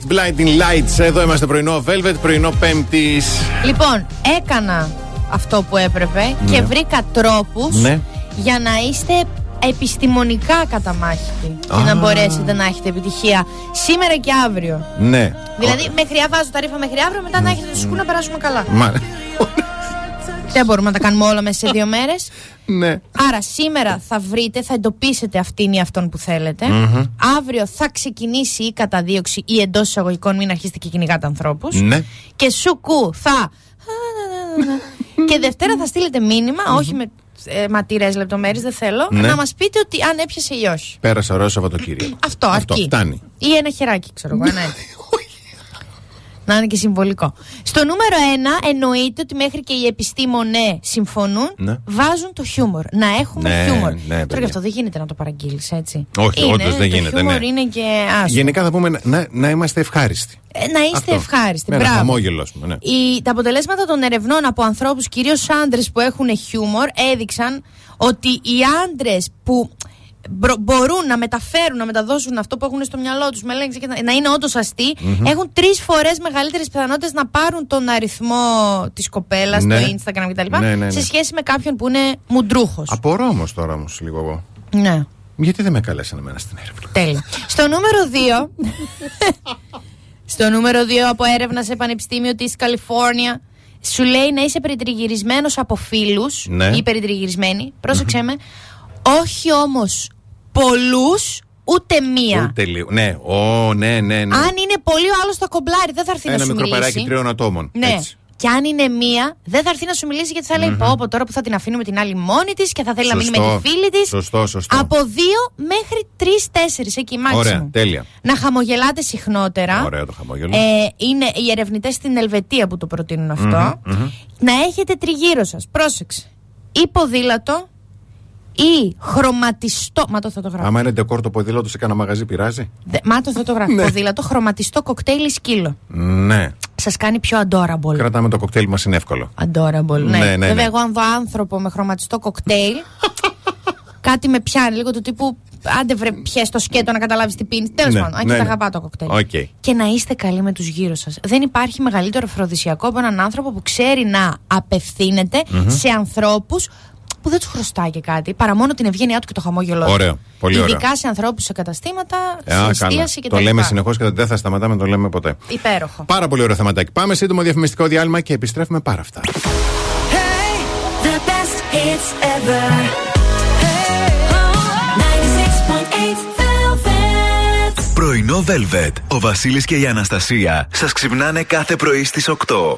Blinding Lights. Εδώ είμαστε πρωινό Velvet, πρωινό Πέμπτης. Λοιπόν, έκανα αυτό που έπρεπε και βρήκα τρόπους Ναι. για να είστε επιστημονικά καταμάχητοι και να Α. μπορέσετε να έχετε επιτυχία σήμερα και αύριο. Ναι. Δηλαδή, μέχρι βάζω τα ρήφα μέχρι αύριο, μετά να έχετε το σκού να περάσουμε καλά. Μα... Δεν μπορούμε να τα κάνουμε όλα μέσα σε δύο μέρες. ναι. Άρα σήμερα θα βρείτε, θα εντοπίσετε αυτήν ή αυτόν που θέλετε. Μμμ. Αύριο θα ξεκινήσει η καταδίωξη ή εντός εισαγωγικών, μην αρχίσετε και κυνηγάτε ανθρώπους. Ναι. Και σουκού θα. και Δευτέρα θα στείλετε μήνυμα, όχι με ε, ματηρές λεπτομέρειες, δεν θέλω, Ναι. να μας πείτε ότι αν έπιασε ή όχι. Πέρασα ωραίο Σαββατοκύριακο. Αυτό, Αυτό αρκεί. φτάνει. Ή ένα χεράκι, ξέρω εγώ. Ένα έτσι. Να είναι και συμβολικό. Στο νούμερο 1 εννοείται ότι μέχρι και οι επιστήμονε συμφωνούν, Ναι. βάζουν το χιούμορ. Να έχουμε Ναι, χιούμορ. ναι, Τώρα παιδιά. και αυτό δεν γίνεται να το παραγγείλεις έτσι. Όχι, Είναι, όντως δεν το γίνεται, χιούμορ ναι. είναι και άσχημο. Γενικά θα πούμε να, να, να είμαστε ευχάριστοι. Ε, να είστε Αυτό. ευχάριστοι. Με ένα Μπράβο. χαμόγελο, ας πούμε. Ναι. Οι, τα αποτελέσματα των ερευνών από ανθρώπους, κυρίως άντρες που έχουν χιούμορ, έδειξαν ότι οι άντρες που μπρο- μπορούν να μεταφέρουν, να μεταδώσουν αυτό που έχουν στο μυαλό τους με λέξη και να, να είναι όντως αστείοι, Μμμ. έχουν τρεις φορές μεγαλύτερες πιθανότητες να πάρουν τον αριθμό της κοπέλας Ναι. στο Instagram κτλ. Ναι, ναι, ναι. σε σχέση με κάποιον που είναι μουντρούχος. Απορώ όμως τώρα όμως λίγο εγώ. Ναι. Γιατί δεν με καλέσανε εμένα στην έρευνα; Τέλεια. Στο νούμερο 2. στο νούμερο 2 από έρευνα σε πανεπιστήμιο της Καλιφόρνια. Σου λέει να είσαι περιτριγυρισμένος από φίλους Ναι. ή περιτριγυρισμένη. Πρόσεξε με. Όχι όμως πολλούς, ούτε μία. Ούτε λίγο. Ναι, ο, ναι, ναι, ναι. Αν είναι πολύ, ο άλλος θα κομπλάρει, δεν θα έρθει να Ένα σου μικρό μιλήσει. παράκι τριών ατόμων. Ναι. Έτσι. Και αν είναι μία, δεν θα έρθει να σου μιλήσει γιατί θα λέει: Μμμ. Πω, πω τώρα που θα την αφήνουμε την άλλη μόνη της και θα θέλει να μείνει με Σωστό. τη φίλη της. Σωστό, σωστό. Από δύο μέχρι τρει-τέσσερι, εκεί maximum. Ωραία, τέλεια. Να χαμογελάτε συχνότερα. Ωραίο το χαμόγελο. Ε, είναι οι ερευνητές στην Ελβετία που το προτείνουν αυτό. Μμμ, μμμ. Να έχετε τριγύρω σας. Πρόσεξε. Ή ποδήλατο ή χρωματιστό. Μα το θα το γράφω. Άμα είναι ντεκόρ το ποδήλατο σε κανένα μαγαζί, πειράζει; Δε- Μα το θα το γράφω. Ποδήλατο, χρωματιστό κοκτέιλ ή σκύλο. Ναι. Σας κάνει πιο adorable. Κρατάμε το κοκτέιλ μας είναι εύκολο. Adorable, ναι. Ναι, ναι, ναι. Βέβαια, εγώ αν δω άνθρωπο με χρωματιστό κοκτέιλ, κάτι με πιάνει λίγο του τύπου. Άντε βρε, πιες το σκέτο να καταλάβεις τι πίνεις. Τέλος Ναι, πάντων, αν και ναι, τα ναι. αγαπά το κοκτέιλ. Οκ. Και να είστε καλοί με τους γύρω σας. Δεν υπάρχει μεγαλύτερο αφροδισιακό από έναν άνθρωπο που ξέρει να απευθύνεται Μμμ. σε ανθρώπους που δεν τους χρωστάει και κάτι, παρά μόνο την ευγένειά του και το χαμόγελό του. Ωραίο. Πολύ ωραίο. Ειδικά σε ανθρώπους σε καταστήματα, Ε, σε α, καλά. εστίαση κτλ. Το λέμε συνεχώς και δεν θα σταματάμε, το λέμε ποτέ. Υπέροχο. Πάρα πολύ ωραίο θεματάκι. Πάμε σύντομο διαφημιστικό διάλειμμα και επιστρέφουμε πάρα αυτά. The best hits ever. Hey, 96.8 Velvet. Πρωινό Velvet. Ο Βασίλης και η Αναστασία σας ξυπνάνε κάθε πρωί στις 8.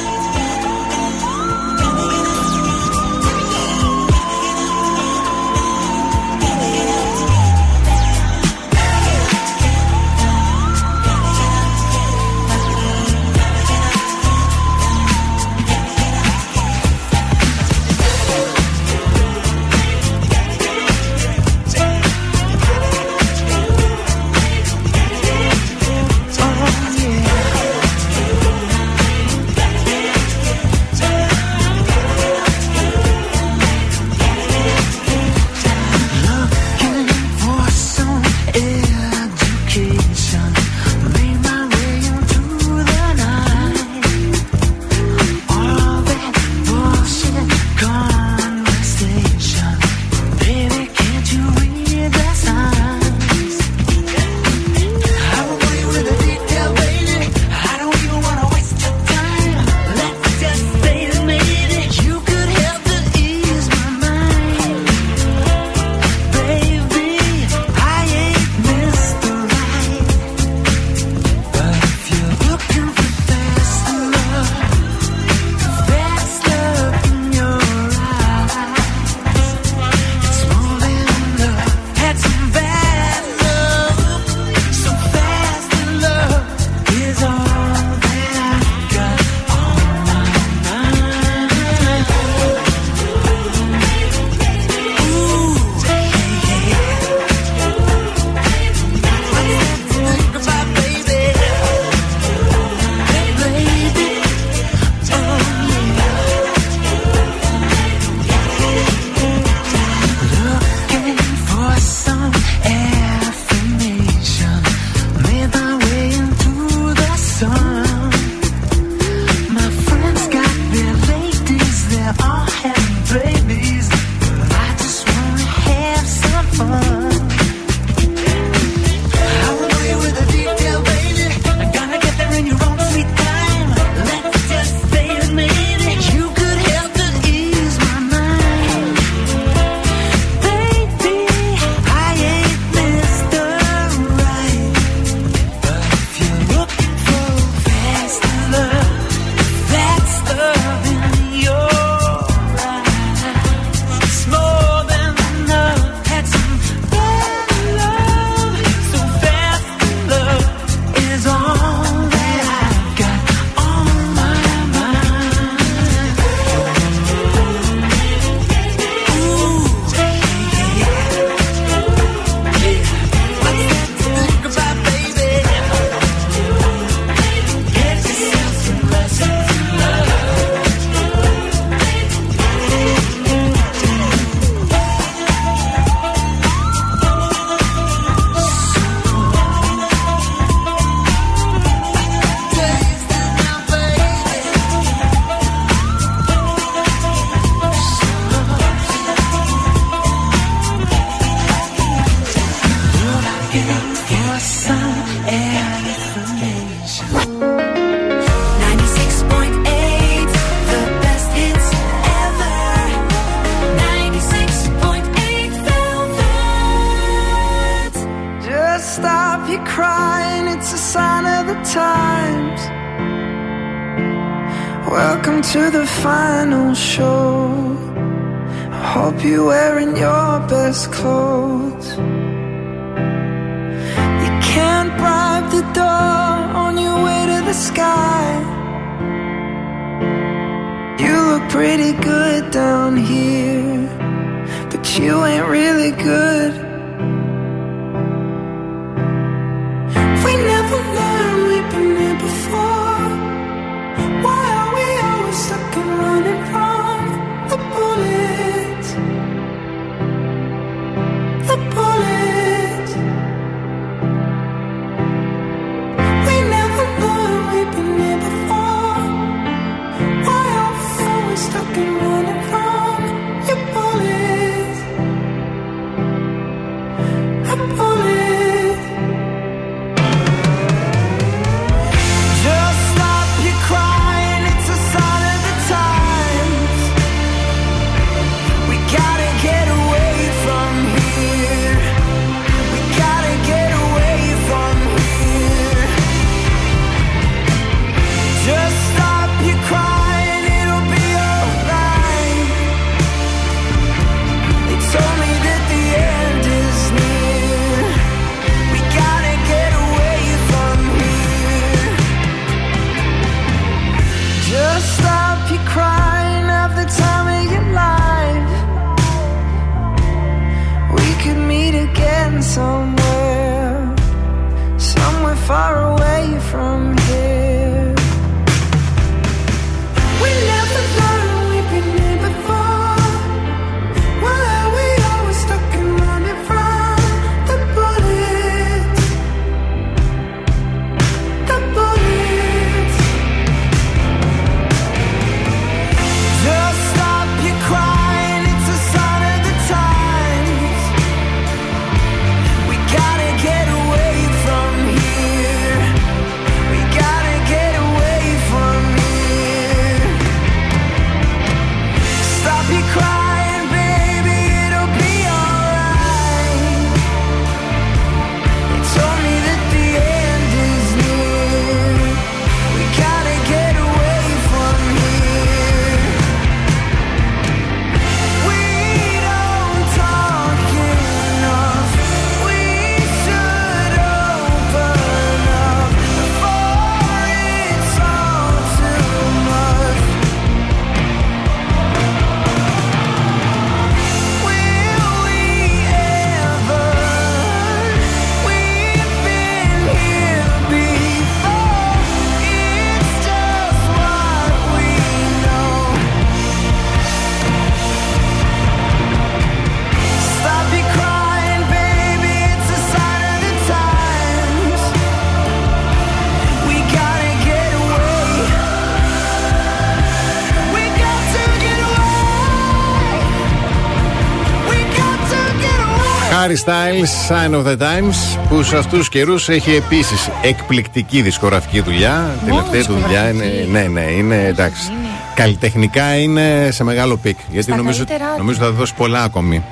Harry Styles, Sign of the Times, που σε αυτούς τους καιρούς έχει επίσης εκπληκτική δισκογραφική δουλειά. Τελευταία του δουλειά είναι. Ναι, ναι, είναι εντάξει. Καλλιτεχνικά είναι σε μεγάλο peak. Γιατί Στα νομίζω, καλύτερά του. νομίζω θα δώσει πολλά ακόμη.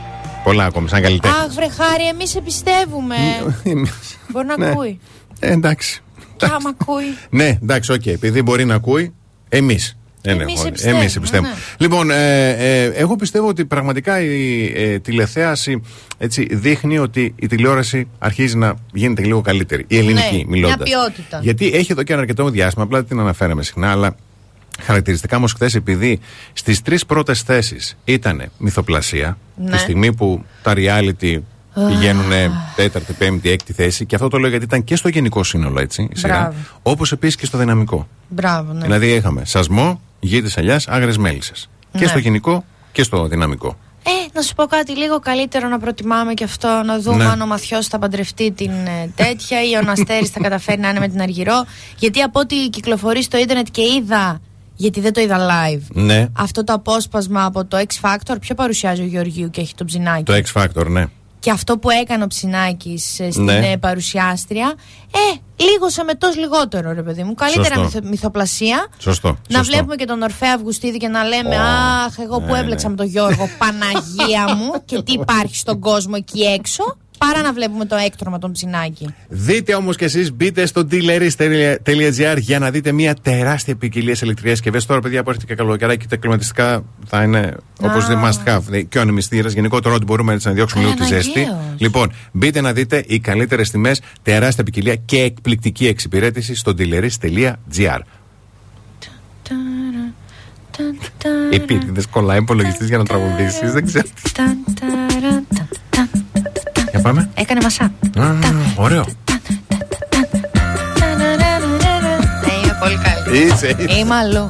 Πολλά ακόμη, σαν καλλιτέχνη. Αχ, βρε Χάρη, εμείς σε πιστεύουμε. Μπορεί να Ναι. ακούει. Ε, εντάξει. Και άμα ακούει. Ναι, εντάξει, οκ. Επειδή μπορεί να ακούει, εμείς. Εμείς εμπιστεύουμε, Εμείς εμπιστεύουμε. ναι. Λοιπόν, ε, ε, εγώ πιστεύω ότι πραγματικά η ε, τηλεθέαση έτσι, δείχνει ότι η τηλεόραση αρχίζει να γίνεται λίγο καλύτερη. Η ελληνική, Ναι, μιλώντας. μια ποιότητα. Γιατί έχει εδώ και ένα αρκετό διάστημα, απλά δεν την αναφέραμε συχνά, αλλά χαρακτηριστικά όμως χθες, επειδή στις τρεις πρώτες θέσεις ήταν μυθοπλασία, Ναι. τη στιγμή που τα reality Αχ. πηγαίνουν τέταρτη, πέμπτη, έκτη θέση, και αυτό το λέω γιατί ήταν και στο γενικό σύνολο έτσι, η σειρά, Μπράβο. όπως επίσης και στο δυναμικό. Μπράβο, ναι. Δηλαδή είχαμε σασμό, γη της ελιάς, άγρε μέλισσες. Και Ναι. στο γενικό και στο δυναμικό. Ε, να σου πω κάτι λίγο καλύτερο να προτιμάμε και αυτό, να δούμε Ναι. αν ο Μαθιός θα παντρευτεί την ε, τέτοια ή ο Ναστέρης θα καταφέρει να είναι με την Αργυρό. Γιατί από ό,τι κυκλοφορεί στο ίντερνετ και είδα, γιατί δεν το είδα live, Ναι. αυτό το απόσπασμα από το X Factor, ποιο παρουσιάζει ο Γεωργίου και έχει το ψινάκι; Το X Factor, ναι. Και αυτό που έκανε ο Ψινάκης στην Ναι. ε, παρουσιάστρια. Ε, λίγο σε μετός λιγότερο, ρε παιδί μου. Καλύτερα Σωστό. μυθο- μυθοπλασία. Σωστό. Να σωστό. βλέπουμε και τον Ορφέα Αυγουστίδη και να λέμε Αχ, εγώ που Ναι, έμπλεξα ναι. με τον Γιώργο, Παναγία μου και τι υπάρχει στον κόσμο εκεί έξω. Παρά να βλέπουμε το έκτρωμα των ψινάκι. Δείτε όμως κι εσείς, μπείτε στο dealeris.gr για να δείτε μια τεράστια ποικιλία σε ηλεκτρικές συσκευές. Τώρα, παιδιά, που έρχεται και καλοκαιράκι, τα κλιματιστικά θα είναι όπως Α. δεν must have. Δηλαδή, Και ο ανεμιστήρας, γενικότερα ότι μπορούμε έτσι να διώξουμε λίγο τη ζέστη. Αναγκαίος. Λοιπόν, μπείτε να δείτε οι καλύτερες τιμές, τεράστια ποικιλία και εκπληκτική εξυπηρέτηση στο dealeris.gr. Επίτηδε κολλάει υπολογιστής για να τραγουδήσεις, δεν ξέρω. Για πάμε. Έκανε μασά. Α, ωραίο. Ναι, είμαι πολύ καλή. Είσαι, είσαι. Είμαι αλλού.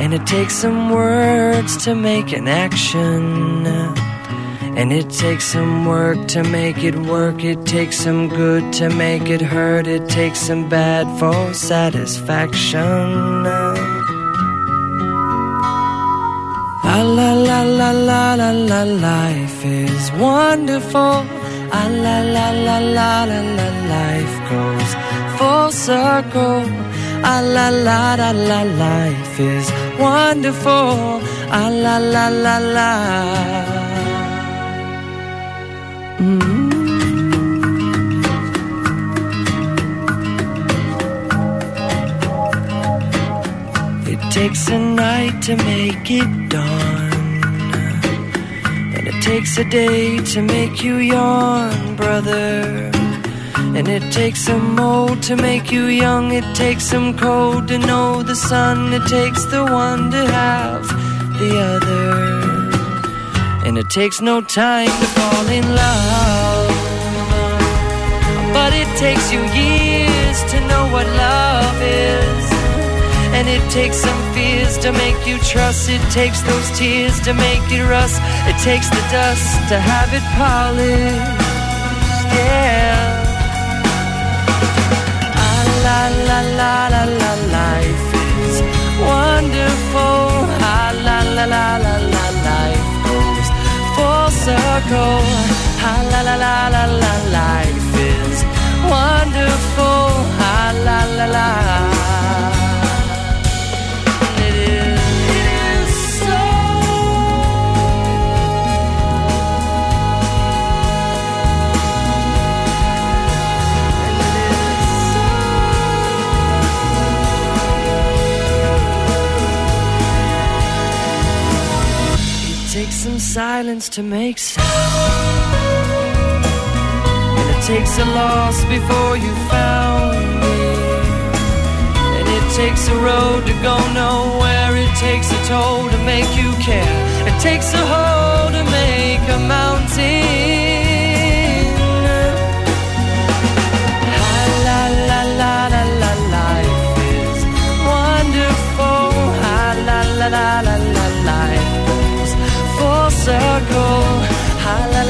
And it takes some words to make an action. And it takes some work to make it work. It takes some good to make it hurt. It takes some bad for satisfaction. La la la la la la la life is wonderful. Ah la la la la la la life goes full circle. Ah la la la la life is wonderful. Ah la la la la. It takes a night to make it dawn. And it takes a day to make you yawn, brother. And it takes some old to make you young. It takes some cold to know the sun. It takes the one to have the other. And it takes no time to fall in love. But it takes you years to know what love is. And it takes some fears to make you trust. It takes those tears to make it rust. It takes the dust to have it polished. Yeah. La la la la la life is wonderful. Ah, la la la la la life goes full circle. Ah, la la la la la life is wonderful. Ah, la la la. It some silence to make sound. And it takes a loss before you found me. And it takes a road to go nowhere. It takes a toll to make you care. It takes a hole to make a mountain.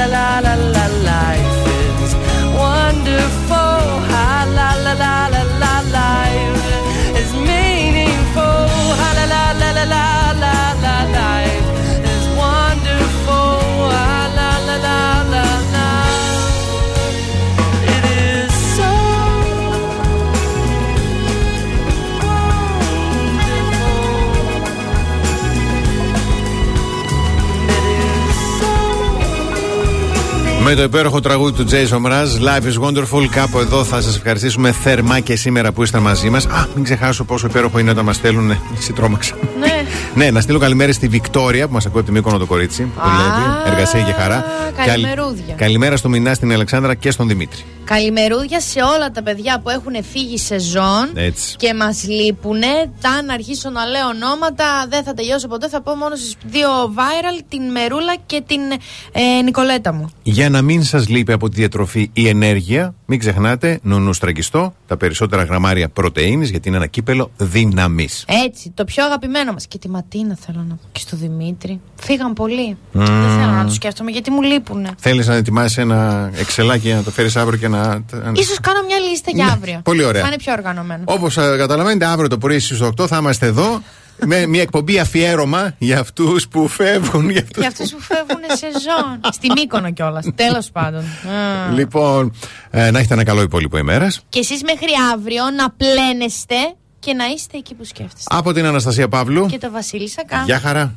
La la la la Με το υπέροχο τραγούδι του Jason Mraz, Life is Wonderful. Κάπου εδώ θα σας ευχαριστήσουμε θερμά και σήμερα που είστε μαζί μας. Α, μην ξεχάσω πόσο υπέροχο είναι όταν μας στέλνουν. Εσύ τρόμαξα. Ναι. Ναι, να στείλω καλημέρα στη Βικτόρια που μας ακούει από τη Μύκονο το κορίτσι. Που δουλεύει. Εργασία και χαρά. καλημερούδια. Καλημέρα στο Μινά, στην Αλεξάνδρα και στον Δημήτρη. Καλημερούδια σε όλα τα παιδιά που έχουν φύγει σεζόν Έτσι. και μας λείπουνε. Τα αν αρχίσω να λέω ονόματα δεν θα τελειώσω ποτέ. Θα πω μόνο στις δύο viral, την Μερούλα και την ε, Νικολέτα μου. Για να μην σας λείπει από τη διατροφή η ενέργεια, Μην ξεχνάτε, νουνού στραγγιστό, τα περισσότερα γραμμάρια πρωτενη, γιατί είναι ένα κύπελο δύναμη. Έτσι, το πιο αγαπημένο μας. Και τη Ματίνα θέλω να πω. Και στο Δημήτρη. Φύγαν πολλοί. Μμμ. Δεν θέλω να του σκέφτομαι γιατί μου λείπουνε. Θέλεις να ετοιμάσεις ένα εξελάκι να το φέρεις αύριο και να. σω κάνω μια λίστα για Ναι, αύριο. πολύ ωραία. Θα είναι πιο οργανωμένο. Όπως καταλαβαίνετε, αύριο το πρωί στις 8 θα είμαστε εδώ με μια εκπομπή αφιέρωμα για αυτούς που φεύγουν. Για αυτούς Για αυτούς που φεύγουν σεζόν. Στη Μύκονο κιόλας. Τέλος πάντων. Α. Λοιπόν, ε, να έχετε ένα καλό υπόλοιπο ημέρας. Και εσείς μέχρι αύριο να πλένεστε και να είστε εκεί που σκέφτεστε. Από την Αναστασία Παύλου. Και το Βασίλη Σακά. Γεια χαρά.